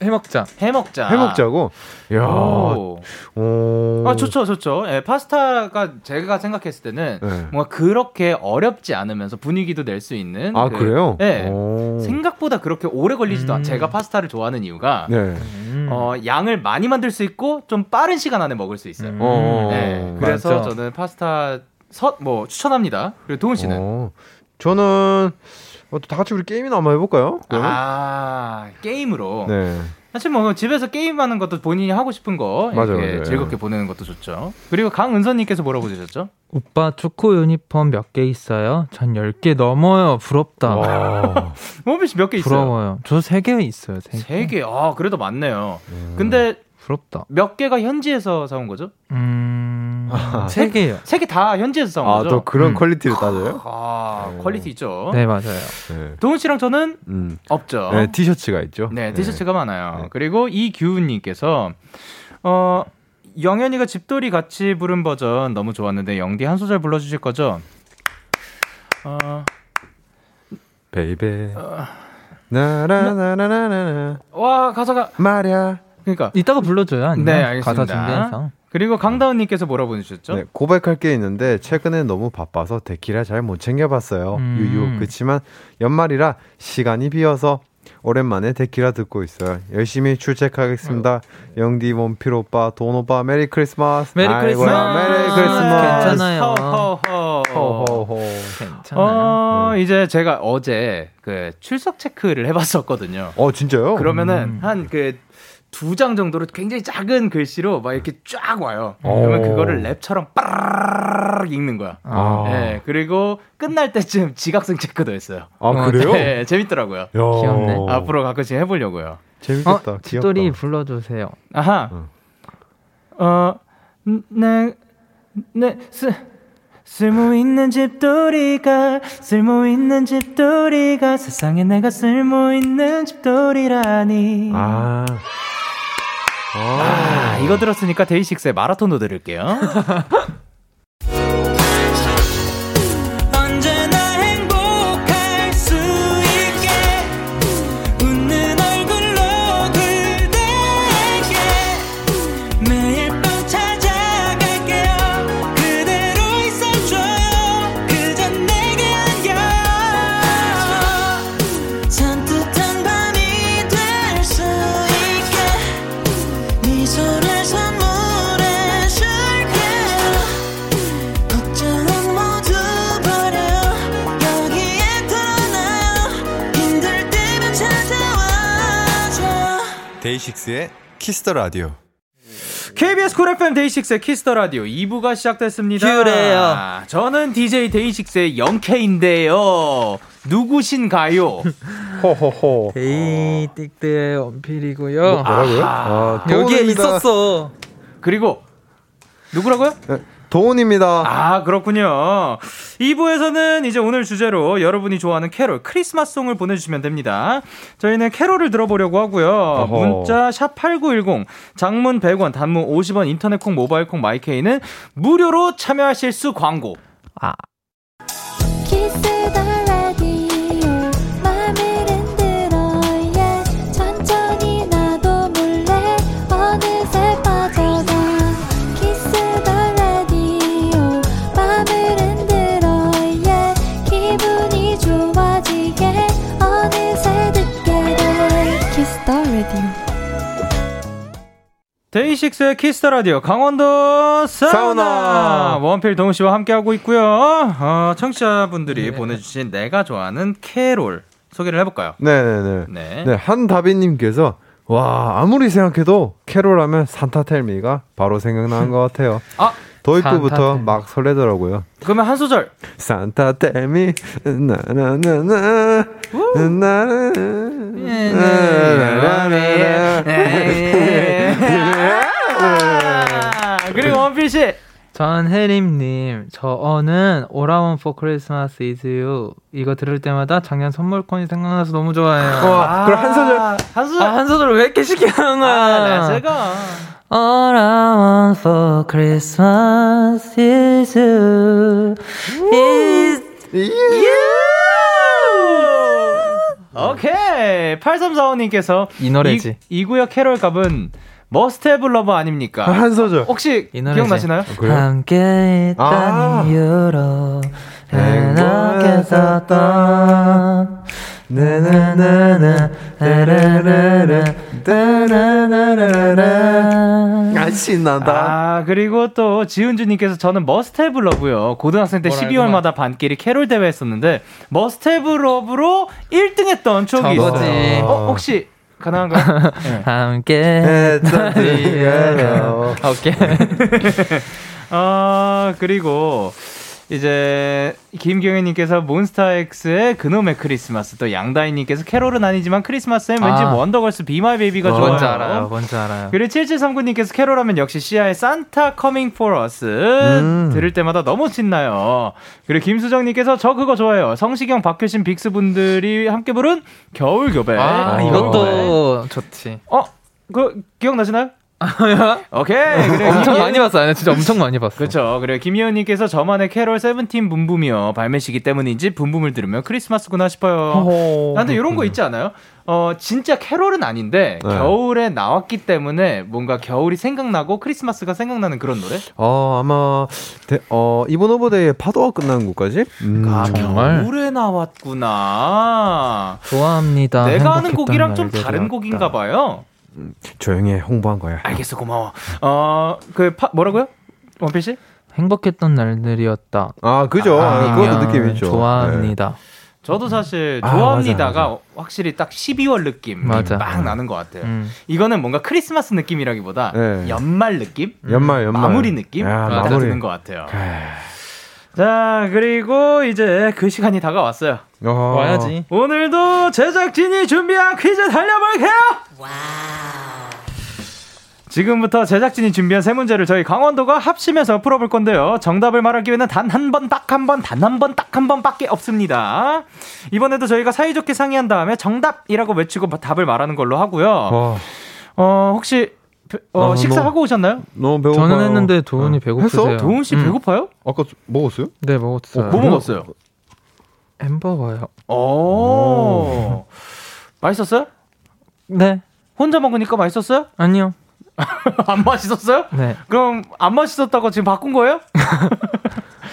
B: 해먹자.
A: 해먹자.
C: 해먹자고? 야
A: 오. 오. 아, 좋죠, 좋죠. 예, 파스타가 제가 생각했을 때는 네. 뭔가 그렇게 어렵지 않으면서 분위기도 낼 수 있는.
C: 아, 그, 래요
A: 예. 생각보다 그렇게 오래 걸리지도 음. 않 제가 파스타를 좋아하는 이유가. 네. 어, 양을 많이 만들 수 있고 좀 빠른 시간 안에 먹을 수 있어요. 음. 네. 그래서 맞죠. 저는 파스타 서, 뭐 추천합니다. 그리고 도훈 씨는? 어.
C: 저는 어, 다 같이 우리 게임이나 한번 해볼까요?
A: 그러면? 아 게임으로. 네. 사실 뭐 집에서 게임하는 것도 본인이 하고 싶은 거 맞아, 맞아. 즐겁게 보내는 것도 좋죠. 그리고 강은선님께서 뭐라고 주셨죠?
B: 오빠 축구 유니폼 몇 개 있어요? 전 10개 넘어요. 부럽다.
A: 모비 씨몇 개 있어요?
B: 부러워요. 저 3개 있어요.
A: 3개. 3개. 아, 그래도 많네요. 음. 근데
B: 부럽다.
A: 몇 개가 현지에서 사온 거죠?
B: 음. 아, 세 개요.
A: 세 개 다 현지에서 사온 아, 거죠?
C: 아, 또 그런 음. quality를 따져요?
A: 아, 오. quality 있죠.
B: 네, 맞아요.
A: 네. 도운 씨랑 저는 음. 없죠.
C: 네, 티셔츠가 있죠.
A: 네, 티셔츠가 네. 많아요. 네. 그리고 이규훈 님께서 어 영현이가 집돌이 같이 부른 버전 너무 좋았는데 영디 한 소절 불러 주실 거죠?
C: 어 baby 어... 나라나라나나
A: 와 가사가
C: 말야
B: 그러니까 이따가 불러줘요. 아니면
A: 네, 알겠습니다. 가사 준비해서. 그리고 강다운님께서 뭐라 보내주셨죠? 네,
C: 고백할 게 있는데 최근에 너무 바빠서 데키라 잘 못 챙겨봤어요. 음. 유유. 그치만 연말이라 시간이 비어서 오랜만에 데키라 듣고 있어요. 열심히 출첵하겠습니다. 영디, 원필 오빠, 도운 오빠, Merry Christmas. Merry Christmas. Merry Christmas.
B: 괜찮아요.
A: 호호호. 괜찮아요. 어, 네. 이제 제가 어제 그 출석 체크를 해봤었거든요.
C: 어, 진짜요?
A: 그러면은 음. 한그 두 장 정도로 굉장히 작은 글씨로 막 이렇게 쫙 와요. 그러면 그거를 랩처럼 빠르르 읽는 거야. 아. 네, 그리고 끝날 때쯤 지각생 체크도 했어요.
C: 아, 그래요?
A: 네, 재밌더라고요.
B: 귀엽네.
A: 앞으로 가끔씩 해보려고요.
C: 재밌겠다. 어,
B: 집돌이 불러주세요.
A: 아하. 응. 어, 네, 네, 쓰, 쓸모 있는 집돌이가 쓸모 있는 집돌이가 세상에 내가 쓸모 있는 집돌이라니.
C: 아.
A: 아, 이거 들었으니까 데이식스의 마라톤도 들을게요.
C: 데이식스의 키스터 라디오.
A: KBS 쿨 FM 데이식스의 키스터 라디오 2부가 시작됐습니다.
B: 그래요.
A: 저는 DJ DAY6의 Young K인데요. 누구신가요?
C: 호호호.
B: 데이 띡드의 원필이고요.
C: 뭐, 뭐라고요? 아,
B: 여기에 있었어.
A: 그리고 누구라고요?
C: 네, 도운입니다.
A: 아, 그렇군요. 2부에서는 이제 오늘 주제로 여러분이 좋아하는 캐롤, 크리스마스 송을 보내주시면 됩니다. 저희는 캐롤을 들어보려고 하고요. 어허. 문자 샵8910, 장문 100원, 단문 50원, 인터넷 콩, 모바일 콩, 마이케이는 무료로 참여하실 수 광고. 아. DAY6의 Kiss the Radio 강원도 사우나, 사우나. 원필 도운 씨와 함께하고 있고요. 어, 청취자분들이 네. 보내주신 내가 좋아하는 캐롤 소개를 해볼까요?
C: 네네네. 네. 네, 한다비님께서 와 아무리 생각해도 캐롤 하면 Santa Tell Me가 바로 생각나는 것 같아요. 아 도입부부터 막 설레더라고요.
A: 그러면 한 소절.
C: Santa tell me 나나나나
A: 그리고 원필 씨.
B: 전 혜림님, 저는 All I Want for Christmas Is You 이거 들을 때마다 작년 선물권이 생각나서 너무 좋아해요.
C: 아, 그럼 한 소절,
B: 한 소절, 아, 한 소절 왜 이렇게 쉽게 하는 거야?
A: 아, 제가.
B: All I want for Christmas is you. Is you.
A: 오케이. 8345님께서
B: 이 노래지.
A: 이, 이 구역 캐롤 갑은 Must Have Love 아닙니까?
C: 한 소절.
A: 혹시 기억나시나요?
B: 아, 함께 있던 아~ 이유로 행복했었던
C: 아, 신난다.
A: 아, 그리고 또 지은주님께서 저는 Must Have Love요. 고등학생 때 12월마다 반끼리 캐롤 대회 했었는데, Must Have Love로 1등 했던 추억이 있어요. 어, 혹시 가능한가요? 네.
B: 함께 오케이.
A: 아 그리고 이제 김경현님께서 몬스타엑스의 그놈의 크리스마스 또 양다희님께서 캐롤은 아니지만 크리스마스엔 왠지 아. 원더걸스 Be My Baby가 좋아요.
B: 뭔지 알아요. 뭔지 알아요.
A: 그리고 7739님께서 캐롤하면 역시 Sia의 Santa's Coming for Us 음. 들을 때마다 너무 신나요. 그리고 김수정님께서 저 그거 좋아해요. 성시경, 박효신, 빅스 분들이 함께 부른 겨울 교배.
B: 아, 이것도 좋지.
A: 어? 그 기억나시나요? 오케이.
B: 그래, 엄청. 많이 봤어요. 진짜 엄청 많이 봤어.
A: 그렇죠. 그래 김희연님께서 저만의 캐롤 세븐틴 붐붐이요 발매시기 때문인지 붐붐을 들으면 크리스마스구나 싶어요. 근데 이런 거 있지 않아요? 어 진짜 캐롤은 아닌데 네. 겨울에 나왔기 때문에 뭔가 겨울이 생각나고 크리스마스가 생각나는 그런 노래?
C: 어 아마 대, 어 이번 오버데이에 파도가 끝나는 곳까지?
A: 음, 아 정말 겨울에 나왔구나.
B: 좋아합니다.
A: 내가 아는 곡이랑 좀 다른 곡인가 봐요.
C: 조용히 해, 홍보한 거야.
A: 알겠어, 고마워. 어, 그, 파, 뭐라고요? 원필
B: 행복했던 날들이었다.
C: 아, 그죠. 아, 그것도 느낌 있죠.
B: 좋아합니다. 네.
A: 저도 사실 아, 좋아합니다가 맞아, 맞아. 확실히 딱 12월 느낌 맞아. 막 나는 것 같아요. 음. 이거는 뭔가 크리스마스 느낌이라기보다 네. 연말 느낌,
C: 연말 연말
A: 마무리 느낌 야, 딱 마무리. 드는 것 같아요. 자 그리고 이제 그 시간이 다가왔어요.
B: 어. 와야지.
A: 오늘도 제작진이 준비한 퀴즈 달려볼게요. Wow. 지금부터 제작진이 준비한 세 문제를 저희 강원도가 합심해서 풀어볼 건데요. 정답을 말하기 위해는 단 한 번, 딱 한 번, 단 한 번, 딱 한 번밖에 없습니다. 이번에도 저희가 사이좋게 상의한 다음에 정답이라고 외치고 답을 말하는 걸로 하고요. 어, 어 혹시 어, 아, 식사하고 오셨나요?
C: 너무 배고파요.
B: 저는 했는데 도훈이 어. 배고프세요. 했어?
A: 도훈 씨 음. 배고파요?
C: 아까 먹었어요?
B: 네, 먹었어요.
A: 어, 뭐 먹었어요?
B: 햄버거요.
A: 오. 오. 맛있었어요?
B: 네.
A: 혼자 먹으니까 맛있었어요?
B: 아니요.
A: 안 맛있었어요?
B: 네.
A: 그럼 안 맛있었다고 지금 바꾼 거예요?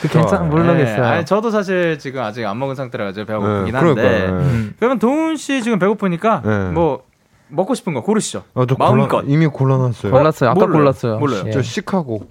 B: 그 괜찮 모르겠어요. 네.
A: 아니, 저도 사실 지금 아직 안 먹은 상태라 가지고 배가 고프긴 네, 한데. 네. 음. 그러면 도훈 씨 지금 배고프니까 네. 뭐 먹고 싶은 거 고르시죠.
C: 아, 마음껏. 골라, 이미 골라놨어요.
B: 골랐어요. 아까 몰라요. 골랐어요.
A: 몰라요.
C: 예. 저 시카고.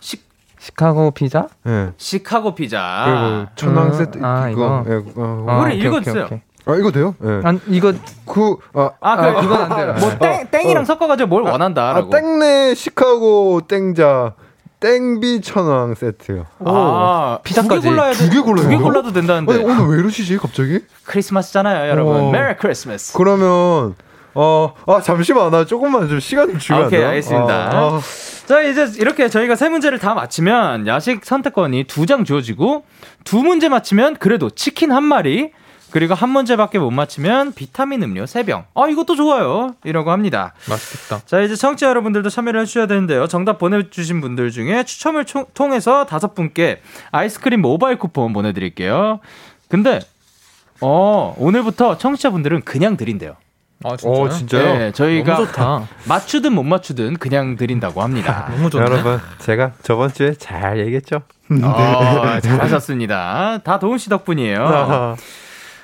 A: 시
B: 시카고 피자?
C: 네.
A: 시카고 피자.
C: 그리고 천왕 음, 세트
B: 아, 이거. 예,
A: 어, 아, 우리 읽어주세요. 오케이, 오케이.
C: 아 이거 돼요? 예.
B: 아 이거
C: 그
A: 아, 아, 그, 아 이건 안 돼요. 뭐 땡, 땡이랑 어. 섞어가지고 뭘 아, 원한다라고.
C: 아, 땡내 시카고 땡자 땡비 천왕 세트요.
A: 아, 피자까지
C: 두 개 골라야
A: 두개 골라도 된다는데.
C: 아니, 오늘 왜 이러시지 갑자기?
A: 크리스마스잖아요, 여러분. 메리 크리스마스.
C: 그러면 어, 아, 잠시만. 나 조금만 좀 시간 좀 주면?
A: 오케이, 알겠습니다. 아, 아. 자, 이제 이렇게 저희가 세 문제를 다 맞히면 야식 선택권이 두 장 주어지고 두 문제 맞히면 그래도 치킨 한 마리 그리고 한 문제밖에 못 맞히면 비타민 음료 3병. 아, 이것도 좋아요. 이라고 합니다.
B: 맛있겠다.
A: 자, 이제 청취자 여러분들도 참여를 해주셔야 되는데요. 정답 보내주신 분들 중에 추첨을 총, 통해서 다섯 분께 아이스크림 모바일 쿠폰 보내드릴게요. 근데, 어, 오늘부터 청취자분들은 그냥 드린대요.
B: 아, 진짜요? 어,
C: 진짜요?
A: 네, 저희가 맞추든 못 맞추든 그냥 드린다고 합니다.
B: 너무 좋네.
C: 여러분, 제가 저번 주에 잘 얘기했죠?
A: 어, 잘하셨습니다. 다 도운 씨 덕분이에요.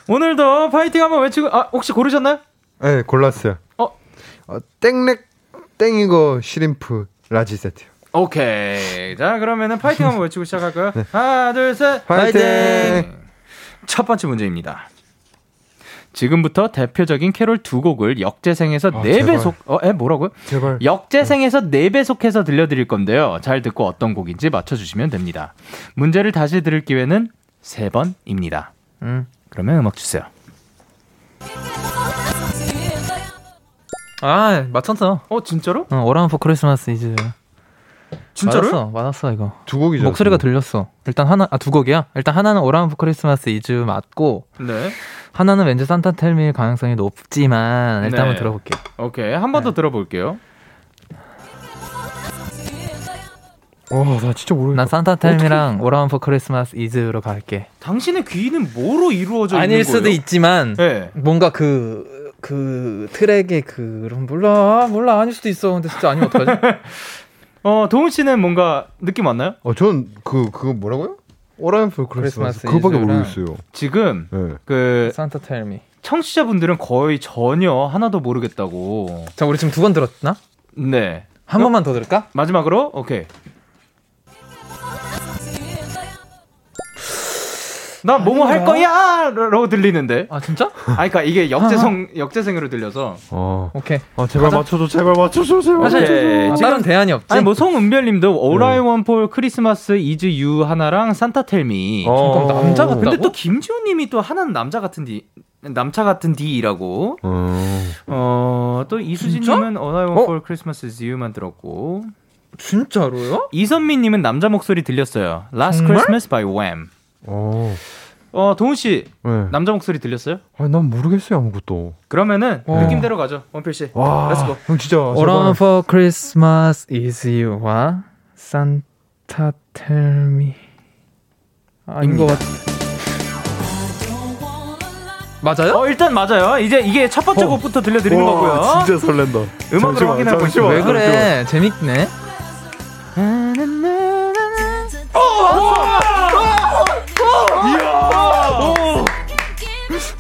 A: 오늘도 파이팅 한번 외치고 아 혹시 고르셨나요?
C: 네 골랐어요.
A: 어,
C: 어 땡렉 땡이거 shrimp large 세트.
A: 오케이. 자 그러면은 파이팅 한번 외치고 시작할까요? 네. 하나 둘 셋.
C: 파이팅.
A: 파이팅. 첫 번째 문제입니다. 지금부터 대표적인 캐롤 두 곡을 역재생해서 아, 네 배속 어, 에 뭐라고요?
C: 제발.
A: 역재생해서 네 배속해서 들려드릴 건데요. 잘 듣고 어떤 곡인지 맞춰 주시면 됩니다. 문제를 다시 들을 기회는 세 번입니다. 음. 그러면 음악 주세요.
B: 아 맞췄어.
A: 어 진짜로?
B: 어 All I Want for Christmas Is.
A: 진짜로?
B: 맞았어, 맞았어 이거.
C: 두 곡이죠.
B: 목소리가 들렸어. 일단 하나 아 두 곡이야. 일단 하나는 All I Want for Christmas Is 맞고.
A: 네.
B: 하나는 왠지 산타 텔미일 가능성이 높지만 일단 네. 한번 들어볼게요.
A: 오케이 한 번더 네. 들어볼게요.
C: 와, 어, 나 진짜 모르겠다.
B: 난 산타 텔미랑 오라운 포 크리스마스 이즈로 갈게.
A: 당신의 귀는 뭐로 이루어져
B: 있는
A: 거예요?
B: 아닐 수도 있지만
A: 네.
B: 뭔가 그, 그 트랙의 그런 몰라 몰라 아닐 수도 있어. 근데 진짜 아니면 어떡하지?
A: 어 도훈 씨는 뭔가 느낌 왔나요?
C: 어, 전 그 그거 뭐라고요? 오라운 포 크리스마스 그거밖에 모르겠어요.
A: 지금 네. 그
B: 산타 텔미
A: 청취자분들은 거의 전혀 하나도 모르겠다고.
B: 자, 우리 지금 두 번 들었나?
A: 네.
B: 한 어? 번만 더 들을까?
A: 마지막으로 오케이. 나 뭐뭐 할 거야! 라고 들리는데.
B: 아, 진짜?
A: 아, 그니까 이게 역재성, 역재생으로 들려서.
C: 어.
B: 오케이.
C: 아, 제발 맞춰줘, 제발 맞춰줘, 제발 맞춰줘.
B: 아, 다른 대안이 없지?
A: 아니, 뭐, 송은별 님도 All I Want for Christmas is You 하나랑 산타 텔미.
B: 어. 잠깐, 남자 같다고?
A: 근데 또 김지호 님이 또 하나는 남자 같은 디, 남차 같은 D라고.
C: 어.
A: 어, 또 이수진
B: 진짜?
A: 님은 All I Want
C: 어?
A: for Christmas is You만 들었고.
B: 진짜로요?
A: 이선민 님은 남자 목소리 들렸어요. Last
B: 정말?
A: Christmas by Wham.
C: 어.
A: 어, 동훈 씨,
C: 네.
A: 남자 목소리 들렸어요?
C: 아, 난 모르겠어요, 아무것도.
A: 그러면은
B: 어.
A: 느낌대로 가죠. 원필 씨.
C: 와.
A: Let's go.
C: 형 진짜.
B: All I want for Christmas is you와 Santa tell me. 아닌 것 같아. 맞아요?
A: 어, 일단 맞아요. 이제 이게 첫 번째
C: 어.
A: 곡부터 들려드리는
C: 와,
A: 거고요.
C: 진짜 설렌다.
A: 음악으로
C: 잠시만,
A: 확인하고
C: 잠시만,
A: 있어요.
B: 왜 그래? 재밌네.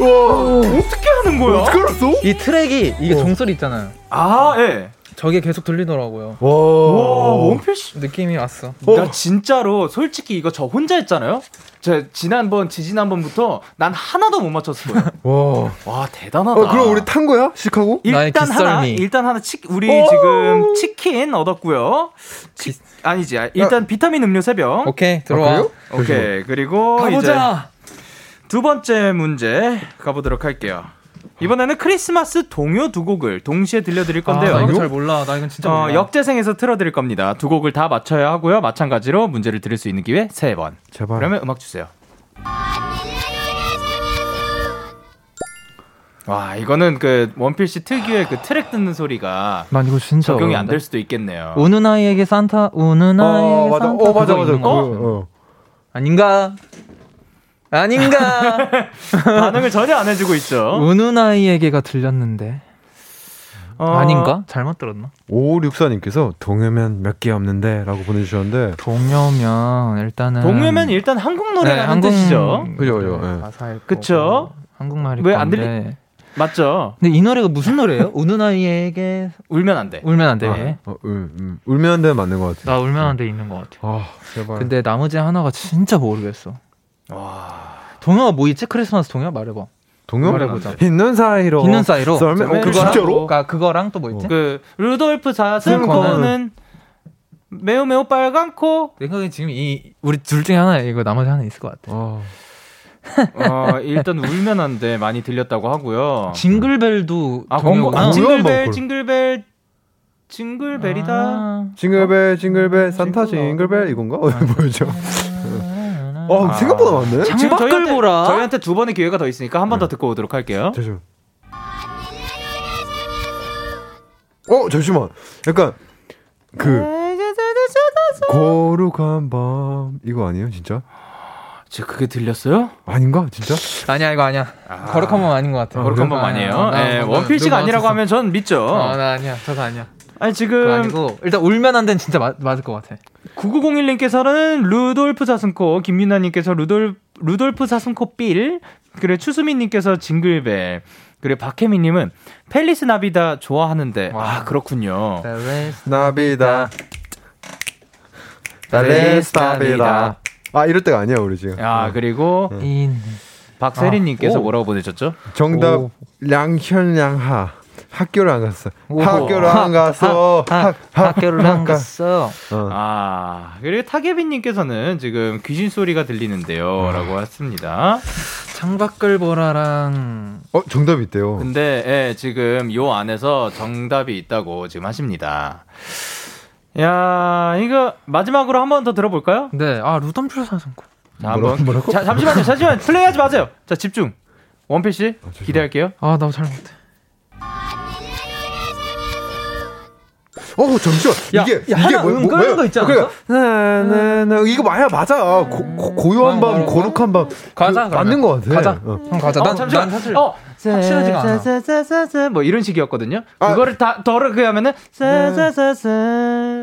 C: 와,
A: 어떻게 하는 거야?
C: 어떻게 알았어?
B: 이 트랙이 이게
C: 어.
B: 종소리 있잖아요.
A: 아, 예.
B: 저게 계속 들리더라고요.
C: 와,
A: 와, 씨.
B: 느낌이 왔어.
C: 어.
A: 나 진짜로 솔직히 이거 저 혼자 했잖아요. 저 지난번 지지난번부터 난 하나도 못 맞췄어요.
C: 와.
A: 와 대단하다.
C: 어, 그럼 우리 탄 거야? 시카고?
A: 일단 하나. 일단 하나 치 우리
C: 오!
A: 지금 치킨 얻었고요. 치, 아니지 아, 일단 비타민 음료 세 병.
B: 오케이 들어와.
C: 아?
A: 오케이 그리고 이제
B: 가보자.
A: 두 번째 문제 가보도록 할게요. 이번에는 크리스마스 동요 두 곡을 동시에 들려드릴 건데요.
B: 아, 나 이거 잘 몰라. 나 이건 진짜
A: 어,
B: 몰라.
A: 역재생에서 틀어드릴 겁니다. 두 곡을 다 맞춰야 하고요. 마찬가지로 문제를 들을 수 있는 기회 세 번.
C: 제발.
A: 그러면 음악 주세요. 와 이거는 그 원필씨 특유의 그 트랙 듣는 소리가
B: 난 이거 진짜
A: 적용이 안. 될 수도 있겠네요.
B: 우는 아이에게 산타 우는 아이에게
C: 어, 맞아.
B: 산타
C: 어, 맞아,
B: 그거
C: 맞아.
B: 있는 거?
C: 그거, 어.
B: 아닌가? 아닌가?
A: 반응을 전혀 안 해주고 있죠.
B: 우는 아이에게가 들렸는데
A: 어,
B: 아닌가? 잘못 들었나?
C: 5564님께서 동요면 몇 개 없는데 라고 보내주셨는데
B: 동요면 일단은
A: 동요면 일단 한국 노래라는
B: 네, 한국
A: 뜻이죠.
C: 그죠, 그죠, 예.
B: 가사일
A: 그쵸?
B: 거고, 한국말일
A: 왜안
B: 건데.
A: 맞죠?
B: 근데 이 노래가 무슨 노래예요? 우는 아이에게
A: 울면 안 돼.
B: 울면 안 돼.
C: 어, 음, 음. 울면 안 되면 맞는 것 같아.
B: 나 울면 안돼 있는 것 같아.
C: 아, 제발.
B: 근데 나머지 하나가 진짜 모르겠어.
A: 와.
B: 동요가 뭐 있지? 크리스마스 동요 말해봐.
C: 동요?
B: 말해보자.
C: 있는 사이로.
B: 있는 사이로.
C: 썰매? 어,
A: 그거랑
C: 진짜로?
B: 그러니까 그거랑 또 뭐 있지?
A: 그 루돌프 사슴
B: 그거는-
A: 코는 매우 매우 빨간 코.
B: 내 생각에 지금 이 우리 둘 중에 하나 이거 나머지 하나 있을 것 같아.
C: 아,
A: 어, 일단 울면 안 돼 많이 들렸다고 하고요.
B: 징글벨도
A: 아,
B: 동요구나.
A: 아, 징글벨
C: 뭐,
A: 징글벨 징글벨이다.
B: 아.
C: 징글벨, 징글벨, 산타
A: 징글
C: 징글벨 이건가? 어, 뭐였 죠?
B: 아.
C: 어, 생각보다 많네.
B: 장-
A: 지금
B: 창밖을
A: 저희한테,
B: 보라.
A: 저희한테 두 번의 기회가 더 있으니까 한 번더 듣고 오도록 할게요.
C: 잠시만. 어, 잠시만. 약간 그 거룩한 밤 이거 아니에요, 진짜?
A: 지금 그게 들렸어요?
C: 아닌가, 진짜?
B: 아니야 이거 아니야. 거룩한 건 아닌 것 같아.
A: 거룩한 번 아니에요.
B: 아, 나-
A: 네,
B: 나-
A: 원필 씨가
B: 누가
A: 아니라고
B: 맞췄어.
A: 하면 전 믿죠.
B: 어, 나 아니야. 저거 아니야.
A: 아니 지금
B: 아니고 일단 울면 안 되는 진짜 맞, 맞을 것 같아.
A: 9901님께서는 루돌프 사슴코, 김민아님께서 루돌 루돌프 사슴코 빌, 그래 추수민님께서 징글벨, 그래 박혜민님은 펠리스 나비다 좋아하는데
B: 와.
A: 아 그렇군요.
C: 나비다.
A: 달레스타비다.
C: 아, 이럴 때가 아니야, 우리 지금.
A: 야 그리고
B: 인.
A: 박세린님께서
B: 아, 오.
A: 뭐라고 보내셨죠?
C: 정답
B: 오.
C: 량현량하. 학교를 안 갔어.
B: 오.
C: 학교를 안 갔어.
B: 하, 하, 학교를 안 갔어.
C: 어.
A: 아 그리고 타계빈님께서는 지금 귀신 소리가 들리는데요라고 했습니다.
B: 창밖을 보라랑
C: 어, 정답 있대요.
A: 근데 예, 지금 요 안에서 정답이 있다고 지금 하십니다. 야 이거 마지막으로 한 번 더 들어볼까요?
B: 네, 아 루덤필 사슴코.
A: 자, 한번. 자, 잠시만요, 잠시만 플레이하지 마세요. 자, 집중. 원필 씨 기대할게요.
B: 아, 나 잘 못해.
C: 어, 잠시만.
B: 야,
C: 이게
B: 야,
C: 이게
B: 하나
C: 뭐,
B: 음
C: 뭐,
B: 끄는
C: 뭐야?
B: 거 있지
C: 그래.
B: 않았어?
C: 나나나 이거 맞아 맞아. 고, 고, 고 요한 밤, 거룩한 밤.
B: 가자,
C: 그, 맞는 거 같아.
B: 가자.
C: 어.
B: 형 가자. 난,
A: 잠시만.
B: 난 사실
A: 어,
B: 확실하지가 않아.
A: 세세세세세 뭐 이런 식이었거든요.
C: 아.
A: 그거를 다 더를 그 하면은 세세세세.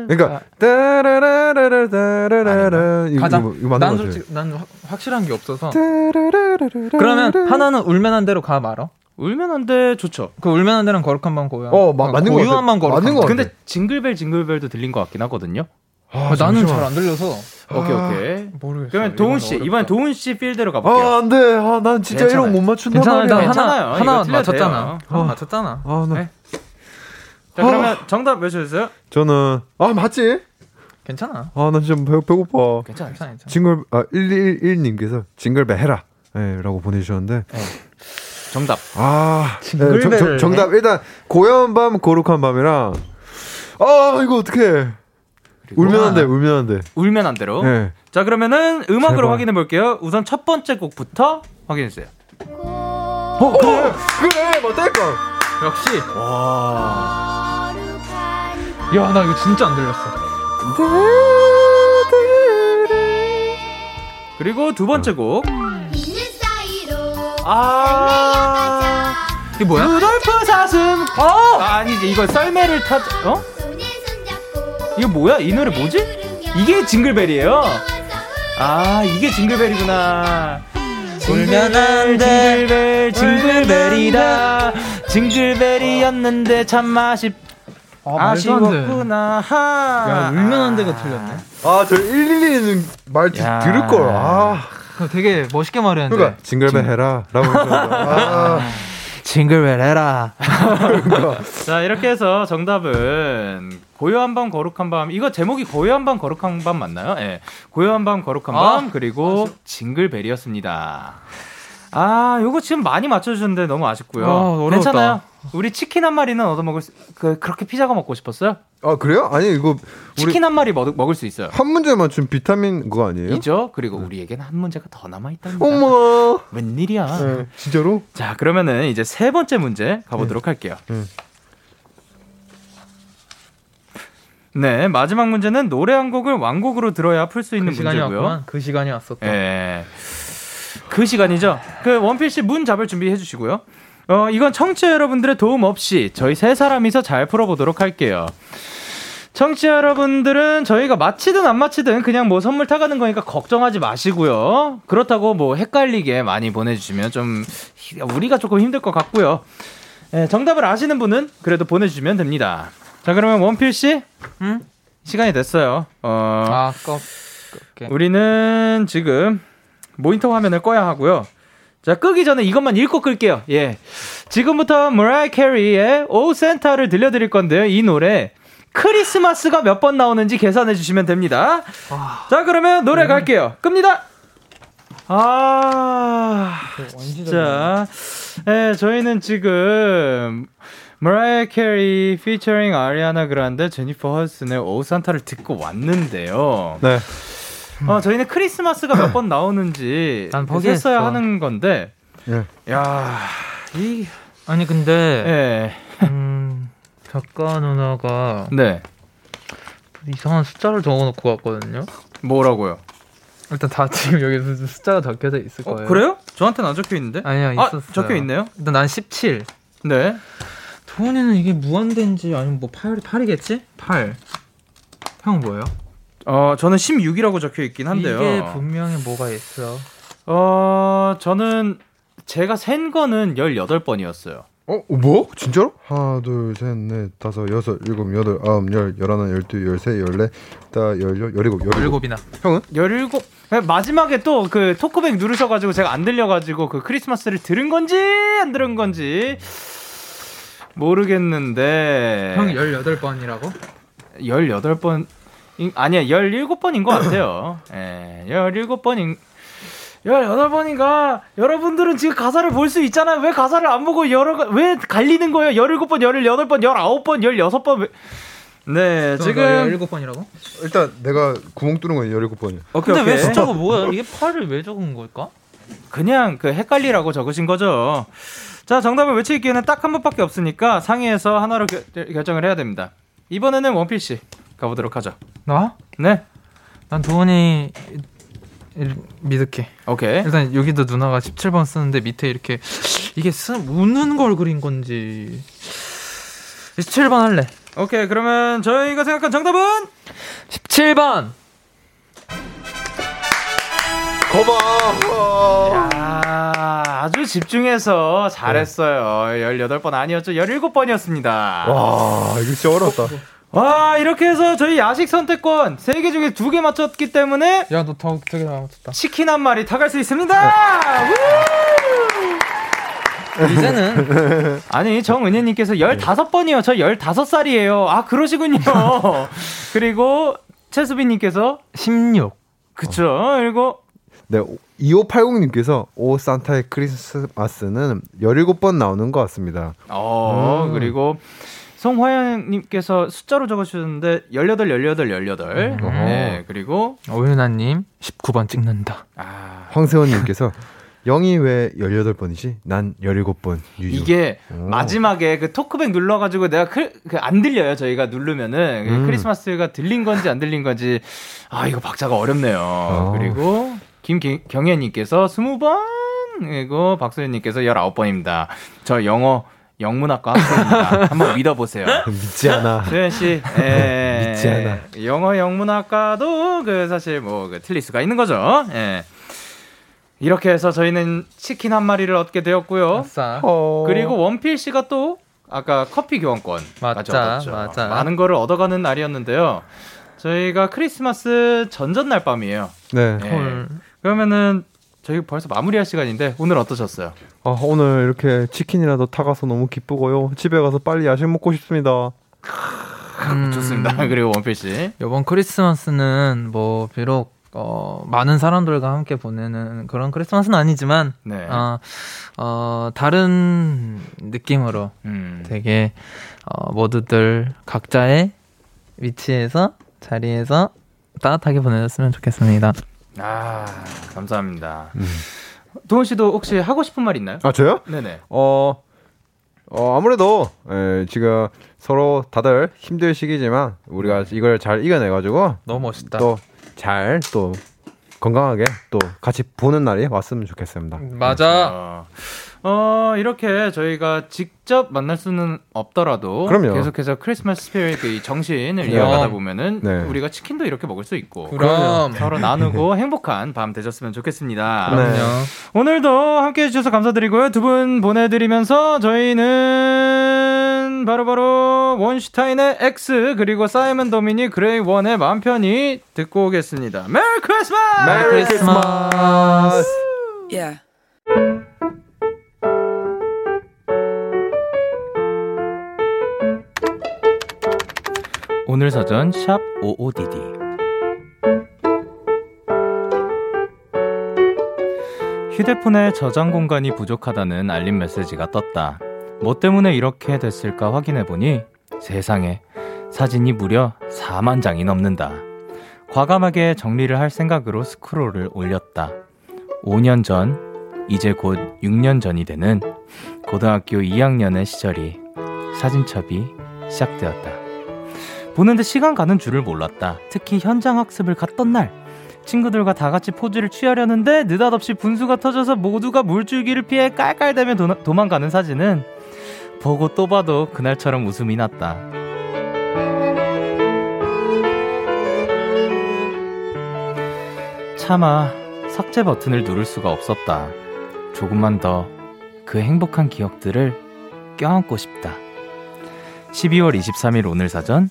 C: 그러니까 따라라라라라라라 이거
B: 가자.
C: 이거, 이거
B: 난. 솔직히 난 확- 확실한 게 없어서. 그러면 하나는 울면 안 대로 가 말어.
A: 울면 안 돼, 좋죠.
B: 그 울면 안 대는 거룩한 밤 고요.
C: 어, 마- 맞는 거.
B: 고요한 밤 거룩한
C: 맞는 거.
A: 근데 징글벨 징글벨도 들린 것 같긴 하거든요.
B: 아, 나는 잘 안 들려서.
A: 오케이 오케이.
B: 아, 모르겠어.
A: 그러면 도훈 씨 이번 도훈 씨 필대로 가볼게요.
C: 아 안돼. 아난 진짜 괜찮아요. 이런 못
B: 괜찮아요.
C: 말이야.
B: 괜찮아요. 하나 하나 맞췄잖아. 하나 맞췄잖아.
C: 아, 나. 네.
A: 자 그러면 아. 정답 외쳐주세요.
C: 저는 아 맞지?
B: 괜찮아.
C: 아나 진짜 배, 배고파.
A: 괜찮아. 괜찮아.
C: 징글 아 111님께서 징글배 해라. 예, 라고 보내주셨는데. 네.
A: 정답.
C: 아, 네, 정, 정답. 일단, 고요한 밤, 거룩한 밤이랑, 아, 이거 어떡해. 울면 안 돼, 울면 안 돼.
A: 울면 안 돼로. 네. 자, 그러면은 음악으로 제발. 확인해 볼게요. 우선 첫 번째 곡부터 확인해 주세요.
C: 어, 그래, 그래, 맞다니까.
B: 역시.
A: 와.
B: 야, 나 이거 진짜 안 들렸어.
A: 그리고 두 번째 곡. 아.
B: 이게 뭐야?
A: 루돌프 사슴. 어? 아니지, 이거 썰매를 타, 어? 이거 뭐야? 이 노래 뭐지? 이게 징글벨이에요. 아, 이게 징글벨이구나. 울면 안 돼. 징글벨, 징글벨이다. 징글벨이었는데 참 맛있. 아, 아쉬웠구나. 하.
B: 야, 울면 안 돼가 틀렸네.
C: 아, 저 112는 말 들을 걸. 아.
B: 되게 멋있게 말했는데.
C: 그러니까 징글벨 해라. 라고 아.
B: 징글벨 해라.
A: 자, 이렇게 해서 정답은 고요한 밤 거룩한 밤. 이거 제목이 고요한 밤 거룩한 밤 맞나요? 예. 네. 고요한 밤 거룩한 아, 밤 그리고 아, 징글벨이었습니다. 아, 요거 지금 많이 맞춰 주셨는데 너무 아쉽고요. 아, 괜찮아요. 우리 치킨 한 마리는 얻어 먹을 수, 그 그렇게 피자가 먹고 싶었어요?
C: 아 그래요? 아니 이거
A: 치킨 한 마리 먹, 먹을 수 있어요.
C: 한 문제 맞춘 비타민 그거 아니에요?
A: 이죠. 그리고 네. 우리에게는 한 문제가 더 남아 있답니다.
C: 어머.
A: 웬일이야? 네,
C: 진짜로?
A: 자 그러면은 이제 세 번째 문제 가보도록 네. 할게요. 네. 네, 마지막 문제는 노래 한 곡을 완곡으로 들어야 풀 수 있는 그 문제고요.
B: 왔구만. 그 시간이 왔었다.
A: 예. 그 시간이죠. 그 원필 씨문 잡을 준비해 주시고요. 어, 이건 청취자 여러분들의 도움 없이 저희 세 사람이서 잘 풀어보도록 할게요. 청취자 여러분들은 저희가 마치든 안 마치든 그냥 뭐 선물 타가는 거니까 걱정하지 마시고요. 그렇다고 뭐 헷갈리게 많이 보내주시면 좀 우리가 조금 힘들 것 같고요. 네, 정답을 아시는 분은 그래도 보내주시면 됩니다. 자 그러면 원필 씨, 음? 시간이 됐어요. 어,
B: 아, 꺼,
A: 끄 우리는 지금 모니터 화면을 꺼야 하고요. 자, 끄기 전에 이것만 읽고 끌게요. 예. 지금부터 머라이 캐리의 Oh Santa를 들려드릴 건데요. 이 노래 크리스마스가 몇 번 나오는지 계산해 주시면 됩니다. 아... 자, 그러면 노래 음... 갈게요. 끕니다. 아, 진짜. 예, 저희는 지금 머라이 캐리 피처링 아리아나 그란데 제니퍼 허드슨의 Oh Santa를 듣고 왔는데요.
C: 네.
A: 어, 저희는 크리스마스가 몇 번 나오는지 난 포기했어야 하는 건데. 예. 야, 이
B: 아니 근데 예. 음, 작가 누나가
A: 네.
B: 이상한 숫자를 적어놓고 왔거든요.
A: 뭐라고요?
B: 일단 다 지금 여기 숫자가 적혀져 있을 어, 거예요.
A: 그래요? 저한테는 안 적혀 있는데?
B: 아니요, 아, 있었어요.
A: 아, 적혀 있네요.
B: 일단 난 17.
A: 네.
B: 도훈이는 이게 무한대인지 아니면 뭐 8, 8이겠지? 8. 형 뭐예요?
A: 어, 저는 16이라고 적혀 있긴 한데요.
B: 이게 분명히 뭐가 있어.
A: 어, 저는 제가 센 거는 18번이었어요.
C: 어, 뭐? 진짜로? 하나, 둘, 셋, 넷, 다섯, 여섯, 일곱, 여덟, 아홉, 열, 열하나, 열두, 열세, 열네, 다 열, 열, 열일곱, 열일곱.
B: 이나
C: 형은?
A: 열일곱. 마지막에 또 그 토크백 누르셔가지고 제가 안 들려가지고 그 크리스마스를 들은 건지 안 들은 건지 모르겠는데.
B: 형 18번이라고?
A: 18번. 아니야, 17번인 것 같아요. 예, 17번인, 18번인가? 여러분들은 지금 가사를 볼 수 있잖아요. 왜 가사를 안 보고 여러, 왜 갈리는 거예요? 17번, 18번, 19번, 16번. 왜... 네, 지금.
B: 17번이라고?
C: 일단 내가 구멍 뚫은 건 17번이야.
B: 오케이, 근데 오케이. 왜 숫자가 뭐야? 이게 8을 왜 적은 걸까?
A: 그냥 그 헷갈리라고 적으신 거죠. 자, 정답을 외칠 기회는 딱 한 번밖에 없으니까 상의해서 하나로 겨, 결정을 해야 됩니다. 이번에는 원필 씨. 가보도록 하죠.
B: 나?
A: 네.
B: 난 도훈이 믿을게.
A: 오케이.
B: 일단 여기도 누나가 17번 쓰는데 밑에 이렇게 이게 쓰, 웃는 걸 그린 건지 17번 할래.
A: 오케이. 그러면 저희가 생각한 정답은
B: 17번.
C: 고마워.
A: 야, 아주 집중해서 잘했어요. 네. 18번 아니었죠. 17번이었습니다.
C: 와, 이거 진짜 어렵다.
A: 와, 이렇게 해서 저희 야식 선택권 3개 중에 2개 맞췄기 때문에
B: 야, 너더 되게 맞췄다.
A: 치킨 한 마리 타갈 수 있습니다.
B: 이제는
A: 아니 정은혜님께서 15번이요. 저 15살이에요. 아 그러시군요. 그리고 최수빈님께서
B: 16.
A: 그쵸. 그리고
C: 네, 2580님께서 오 산타의 크리스마스는 17번 나오는 것 같습니다.
A: 어, 음. 그리고 송화영님께서 숫자로 적어주셨는데 18, 18, 18. 음. 네, 그리고
B: 오윤아님 19번 찍는다.
C: 아. 황세원님께서 0이 왜 18번이지? 난 17번
A: 유유. 이게 오. 마지막에 그 토크백 눌러가지고 내가 그, 안 들려요. 저희가 누르면은. 음. 크리스마스가 들린 건지 안 들린 건지. 아, 이거 박자가 어렵네요. 어. 그리고 김경혜님께서 20번. 그리고 박소연님께서 19번입니다. 저 영어 영문학과 학생입니다. 한번 믿어보세요.
C: 믿지 않아.
A: 소연 씨, 예, 믿지 않아. 영어 영문학과도 그 사실 뭐 그 틀릴 수가 있는 거죠. 예. 이렇게 해서 저희는 치킨 한 마리를 얻게 되었고요. 어... 그리고 원필 씨가 또 아까 커피 교환권 맞자, 맞아. 많은 거를 얻어가는 날이었는데요. 저희가 크리스마스 전전날 밤이에요. 네. 네. 그러면은 저희 벌써 마무리할 시간인데 오늘 어떠셨어요?
C: 아, 오늘 이렇게 치킨이라도 타가서 너무 기쁘고요. 집에 가서 빨리 야식 먹고 싶습니다.
A: 음, 좋습니다. 그리고 원필 씨.
B: 이번 크리스마스는 뭐 비록 어, 많은 사람들과 함께 보내는 그런 크리스마스는 아니지만, 네. 어, 어, 다른 느낌으로 음. 되게, 어, 모두들 각자의 위치에서, 자리에서 따뜻하게 보내셨으면 좋겠습니다.
A: 아, 감사합니다. 음. 도훈 씨도 혹시 하고 싶은 말 있나요?
C: 아, 저요? 네네. 어, 어, 아무래도, 에, 지금 서로 다들 힘들 시기지만, 우리가 이걸 잘 이겨내가지고,
B: 너무 멋있다.
C: 또 잘 또 건강하게 또 같이 보는 날이 왔으면 좋겠습니다.
B: 맞아.
A: 어, 이렇게 저희가 직접 만날 수는 없더라도 그럼요. 계속해서 크리스마스 spirit 그 정신을 이어가다 보면은 네. 우리가 치킨도 이렇게 먹을 수 있고
B: 그럼
A: 서로 나누고 행복한 밤 되셨으면 좋겠습니다.
B: 그럼요. 네.
A: 오늘도 함께 해주셔서 감사드리고요. 두 분 보내드리면서 저희는 바로바로 바로 원슈타인의 X 그리고 사이먼 도미닉 그레이 원의 맘 편히 듣고 오겠습니다.
B: Merry Christmas! Merry Christmas!
A: Yeah. 오늘 사전 샵 55DD 휴대폰에 저장 공간이 부족하다는 알림 메시지가 떴다. 뭐 때문에 이렇게 됐을까 확인해보니 세상에 사진이 무려 4만 장이 넘는다. 과감하게 정리를 할 생각으로 스크롤을 올렸다. 5년 전, 이제 곧 6년 전이 되는 고등학교 2학년의 시절이 사진첩이 시작되었다. 보는데 시간 가는 줄을 몰랐다. 특히 현장 학습을 갔던 날. 친구들과 다 같이 포즈를 취하려는데 느닷없이 분수가 터져서 모두가 물줄기를 피해 깔깔대며 도, 도망가는 사진은 보고 또 봐도 그날처럼 웃음이 났다. 차마 삭제 버튼을 누를 수가 없었다. 조금만 더 그 행복한 기억들을 껴안고 싶다. 12월 23일 오늘 사전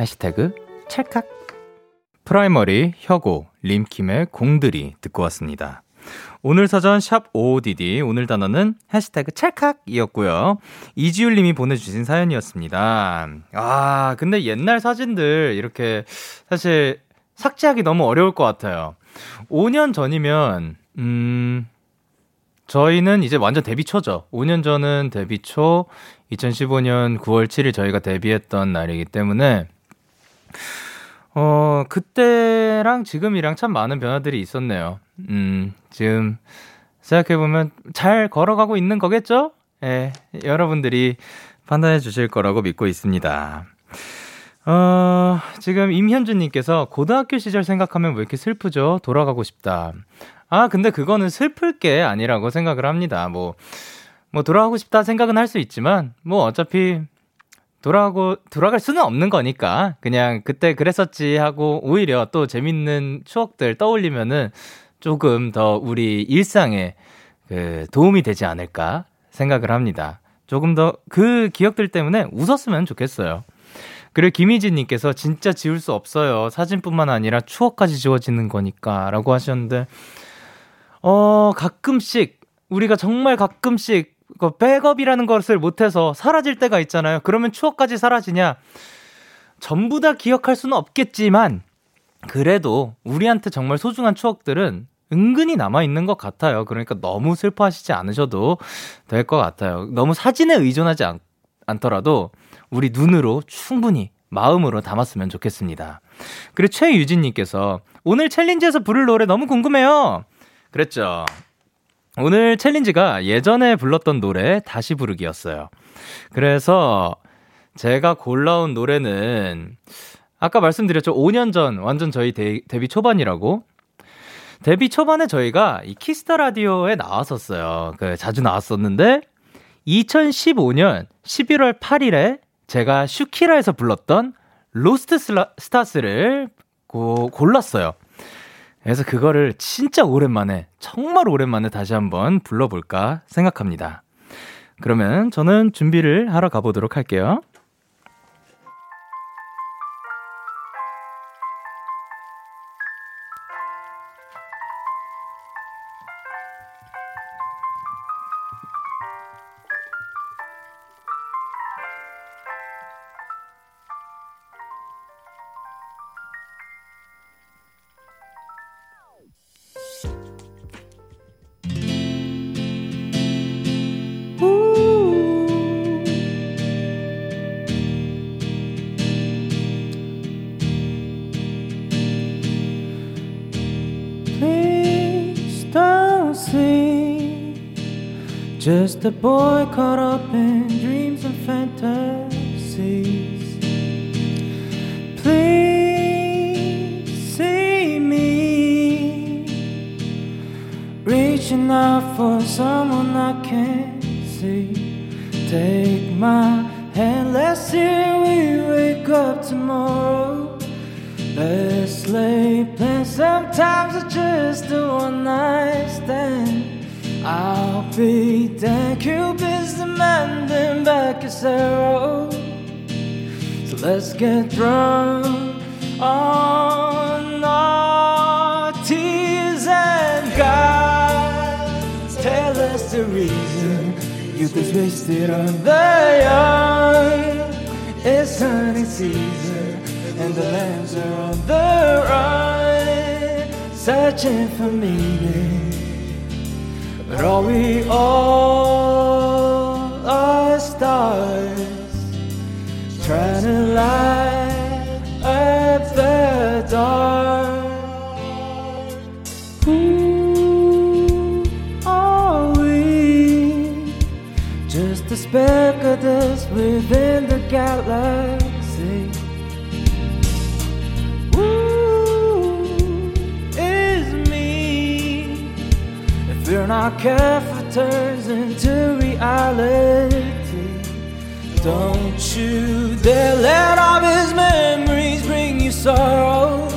A: 해시태그 찰칵 프라이머리 혁오 림킴의 공드리 듣고 왔습니다. 오늘 사전 샵 OODD 오늘 단어는 해시태그 찰칵이었고요. 이지율 님이 보내주신 사연이었습니다. 아 근데 옛날 사진들 이렇게 사실 삭제하기 너무 어려울 것 같아요. 5년 전이면 음 저희는 이제 완전 데뷔 초죠. 5년 전은 데뷔 초 2015년 9월 7일 저희가 데뷔했던 날이기 때문에 어, 그때랑 지금이랑 참 많은 변화들이 있었네요. 음, 지금 생각해보면 잘 걸어가고 있는 거겠죠? 예, 여러분들이 판단해 주실 거라고 믿고 있습니다. 어, 지금 임현주님께서 고등학교 시절 생각하면 왜 이렇게 슬프죠? 돌아가고 싶다. 아, 근데 그거는 슬플 게 아니라고 생각을 합니다. 뭐, 뭐 돌아가고 싶다 생각은 할 수 있지만, 뭐 어차피 돌아가고 돌아갈 수는 없는 거니까 그냥 그때 그랬었지 하고 오히려 또 재밌는 추억들 떠올리면은 조금 더 우리 일상에 그 도움이 되지 않을까 생각을 합니다. 조금 더 그 기억들 때문에 웃었으면 좋겠어요. 그리고 김희진님께서 진짜 지울 수 없어요. 사진뿐만 아니라 추억까지 지워지는 거니까. 라고 하셨는데, 어, 가끔씩, 우리가 정말 가끔씩, 그 백업이라는 것을 못해서 사라질 때가 있잖아요. 그러면 추억까지 사라지냐? 전부 다 기억할 수는 없겠지만, 그래도 우리한테 정말 소중한 추억들은 은근히 남아있는 것 같아요. 그러니까 너무 슬퍼하시지 않으셔도 될 것 같아요. 너무 사진에 의존하지 않, 않더라도 우리 눈으로 충분히 마음으로 담았으면 좋겠습니다. 그리고 최유진님께서 오늘 챌린지에서 부를 노래 너무 궁금해요. 그랬죠. 오늘 챌린지가 예전에 불렀던 노래 다시 부르기였어요. 그래서 제가 골라온 노래는 아까 말씀드렸죠. 5년 전 완전 저희 데, 데뷔 초반이라고. 데뷔 초반에 저희가 이 키스 더 라디오에 나왔었어요. 그 자주 나왔었는데 2015년 11월 8일에 제가 슈키라에서 불렀던 Lost Stars를 고, 골랐어요. 그래서 그거를 진짜 오랜만에, 정말 오랜만에 다시 한번 불러볼까 생각합니다. 그러면 저는 준비를 하러 가보도록 할게요. Just a boy caught up in dreams and fantasies. Please see me reaching out for someone I can't see. Take my hand, let's see we wake up tomorrow. Let's lay plans. Sometimes it's just a one night stand. I'll be there. Cupid's demanding back his arrow. So let's get drunk on our tears and God. Tell us the reason youth is wasted on the young. It's hunting season and the lambs are on the run, searching for meaning. Are we all are stars trying to light up the dark? Who are we? Just a speck of dust within the galaxy. Not careful turns into reality. Don't you dare let all his memories bring you sorrow.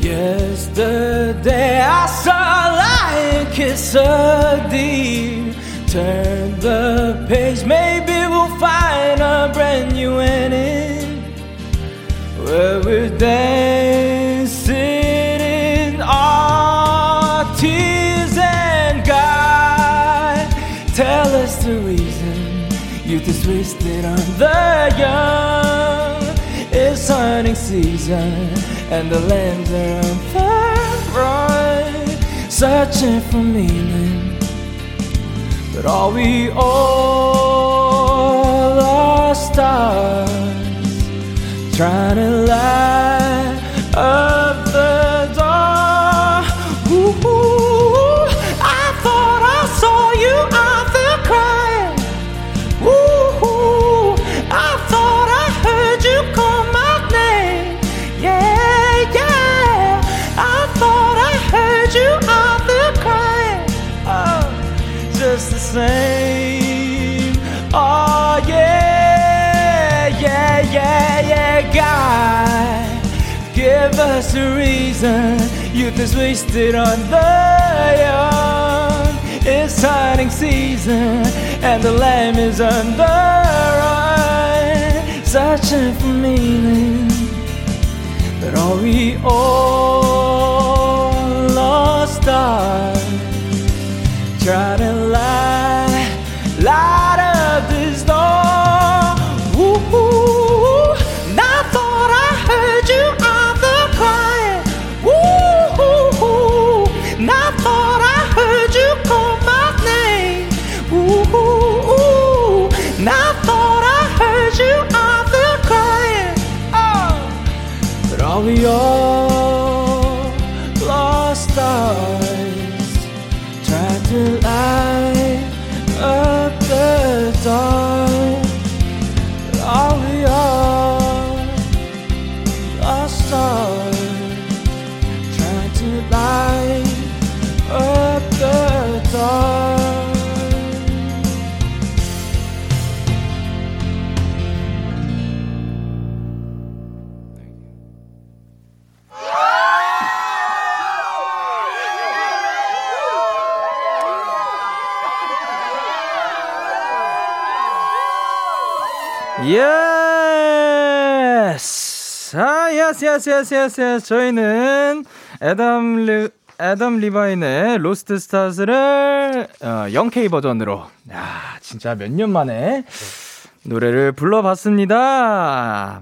A: Yesterday I saw a lion kiss a deer. Turn the page, maybe we'll find a brand new ending where we're dancing wasted on the young. It's hunting season and the lambs are on run, searching for meaning. But are we all are stars trying to light up us a reason. Youth is wasted on the young.
D: It's hunting season and the lamb is under eye, searching for meaning. But are we all lost stars? Try to
A: star. 아, yes, yes, yes, yes, yes. 저희는 애덤 리, 애덤 리바인의 Lost Stars를 어, 0K 버전으로, 야, 진짜 몇 년 만에 노래를 불러봤습니다.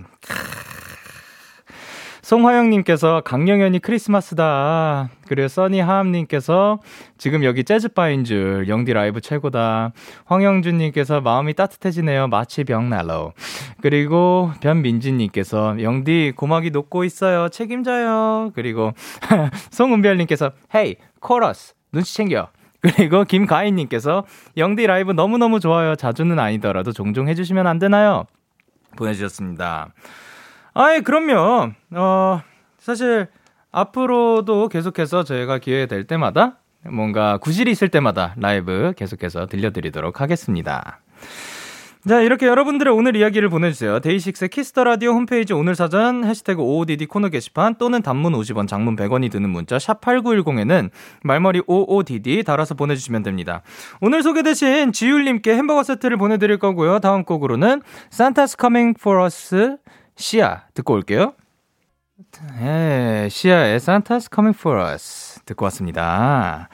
A: 송화영님께서 강영현이 크리스마스다. 그리고 써니하암님께서 지금 여기 재즈바인 줄 영디 라이브 최고다. 황영준님께서 마음이 따뜻해지네요. 마치 벽난로. 그리고 변민지님께서 영디 고막이 녹고 있어요. 책임져요. 그리고 송은별님께서 헤이 코러스 눈치 챙겨. 그리고 김가인님께서 영디 라이브 너무너무 좋아요. 자주는 아니더라도 종종 해주시면 안 되나요? 보내주셨습니다. 아이, 그럼요. 어, 사실, 앞으로도 계속해서 저희가 기회 될 때마다 뭔가 구실이 있을 때마다 라이브 계속해서 들려드리도록 하겠습니다. 자, 이렇게 여러분들의 오늘 이야기를 보내주세요. 데이식스의 키스 더 라디오 홈페이지 오늘 사전 해시태그 OODD 코너 게시판 또는 단문 50원, 장문 100원이 드는 문자 샵 8910에는 말머리 OODD 달아서 보내주시면 됩니다. 오늘 소개되신 지율님께 햄버거 세트를 보내드릴 거고요. 다음 곡으로는 Santa's Coming for Us 시아 듣고 올게요. 네, 시아의 Santa's Coming for Us 듣고 왔습니다.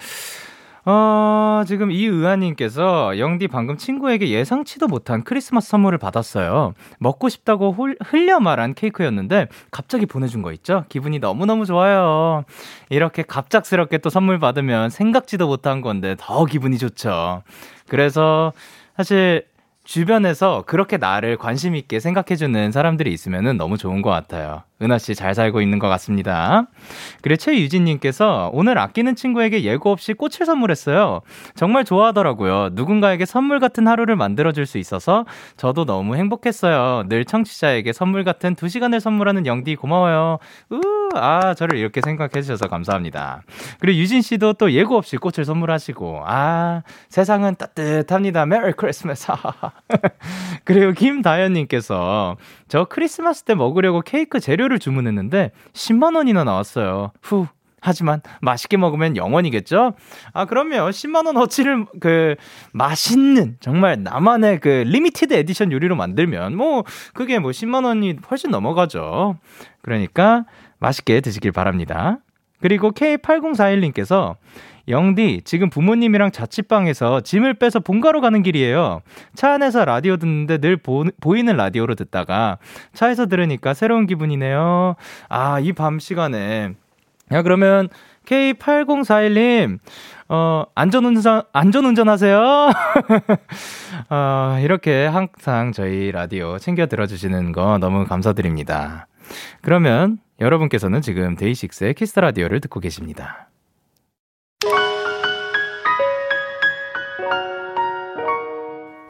A: 어, 지금 이의아님께서 영디 방금 친구에게 예상치도 못한 크리스마스 선물을 받았어요. 먹고 싶다고 홀, 흘려 말한 케이크였는데 갑자기 보내준 거 있죠? 기분이 너무너무 좋아요. 이렇게 갑작스럽게 또 선물 받으면 생각지도 못한 건데 더 기분이 좋죠. 그래서 사실 주변에서 그렇게 나를 관심 있게 생각해주는 사람들이 있으면 너무 좋은 것 같아요. 은하 씨 잘 살고 있는 것 같습니다. 그리고 최유진님께서 오늘 아끼는 친구에게 예고 없이 꽃을 선물했어요. 정말 좋아하더라고요. 누군가에게 선물 같은 하루를 만들어줄 수 있어서 저도 너무 행복했어요. 늘 청취자에게 선물 같은 두 시간을 선물하는 영디 고마워요. 우, 아, 저를 이렇게 생각해 주셔서 감사합니다. 그리고 유진 씨도 또 예고 없이 꽃을 선물하시고, 아, 세상은 따뜻합니다. 메리 크리스마스. 그리고 김다현님께서 저 크리스마스 때 먹으려고 케이크 재료를 주문했는데 10만 원이나 나왔어요. 후. 하지만 맛있게 먹으면 영원이겠죠? 아, 그러면 10만원 어치를 그 맛있는 정말 나만의 그 limited edition 요리로 만들면 뭐 그게 뭐 10만원이 훨씬 넘어가죠. 그러니까 맛있게 드시길 바랍니다. 그리고 K8041님께서 영디, 지금 부모님이랑 자취방에서 짐을 빼서 본가로 가는 길이에요. 차 안에서 라디오 듣는데 늘 보, 보이는 라디오로 듣다가 차에서 들으니까 새로운 기분이네요. 아, 이 밤 시간에. 야, 그러면 K8041님, 어, 안전운전, 안전운전 하세요. 어, 이렇게 항상 저희 라디오 챙겨 들어주시는 거 너무 감사드립니다. 그러면 여러분께서는 지금 데이식스의 키스 더 라디오를 듣고 계십니다.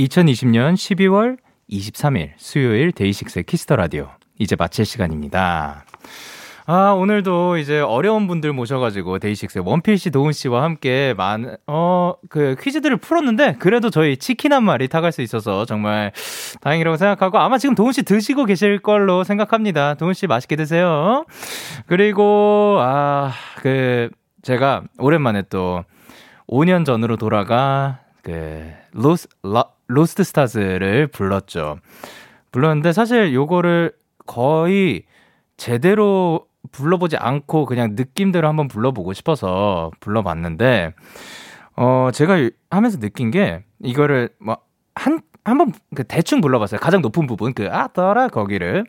A: 2020년 12월 23일 수요일 데이식스의 키스 더 라디오 이제 마칠 시간입니다. 아, 오늘도 이제 어려운 분들 모셔가지고 데이식스의 원필 씨, 도운 씨와 함께 많은, 어, 그 퀴즈들을 풀었는데, 그래도 저희 치킨 한 마리 타갈 수 있어서 정말 다행이라고 생각하고, 아마 지금 도운 씨 드시고 계실 걸로 생각합니다. 도운 씨 맛있게 드세요. 그리고, 아, 그, 제가 오랜만에 또 5년 전으로 돌아가, 그, 로스, 라, Lost Stars를 불렀죠. 불렀는데 사실 요거를 거의 제대로 불러보지 않고 그냥 느낌대로 한번 불러보고 싶어서 불러봤는데, 어, 제가 하면서 느낀 게 이거를 뭐, 한, 한번 그 대충 불러봤어요. 가장 높은 부분, 그, 아, 떠라, 거기를.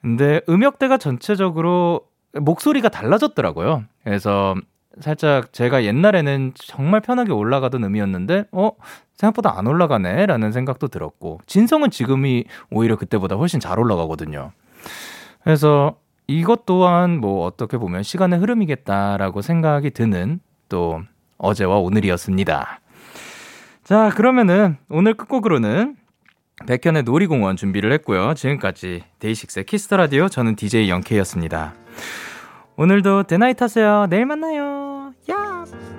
A: 근데 음역대가 전체적으로 목소리가 달라졌더라고요. 그래서 살짝 제가 옛날에는 정말 편하게 올라가던 음이었는데, 어, 생각보다 안 올라가네? 라는 생각도 들었고, 진성은 지금이 오히려 그때보다 훨씬 잘 올라가거든요. 그래서 이것 또한 뭐 어떻게 보면 시간의 흐름이겠다라고 생각이 드는 또 어제와 오늘이었습니다. 자, 그러면은 오늘 끝곡으로는 백현의 놀이공원 준비를 했고요. 지금까지 데이식스의 Kiss the Radio 저는 DJ 영케이였습니다. 오늘도 데나잇 하세요. 내일 만나요. 야!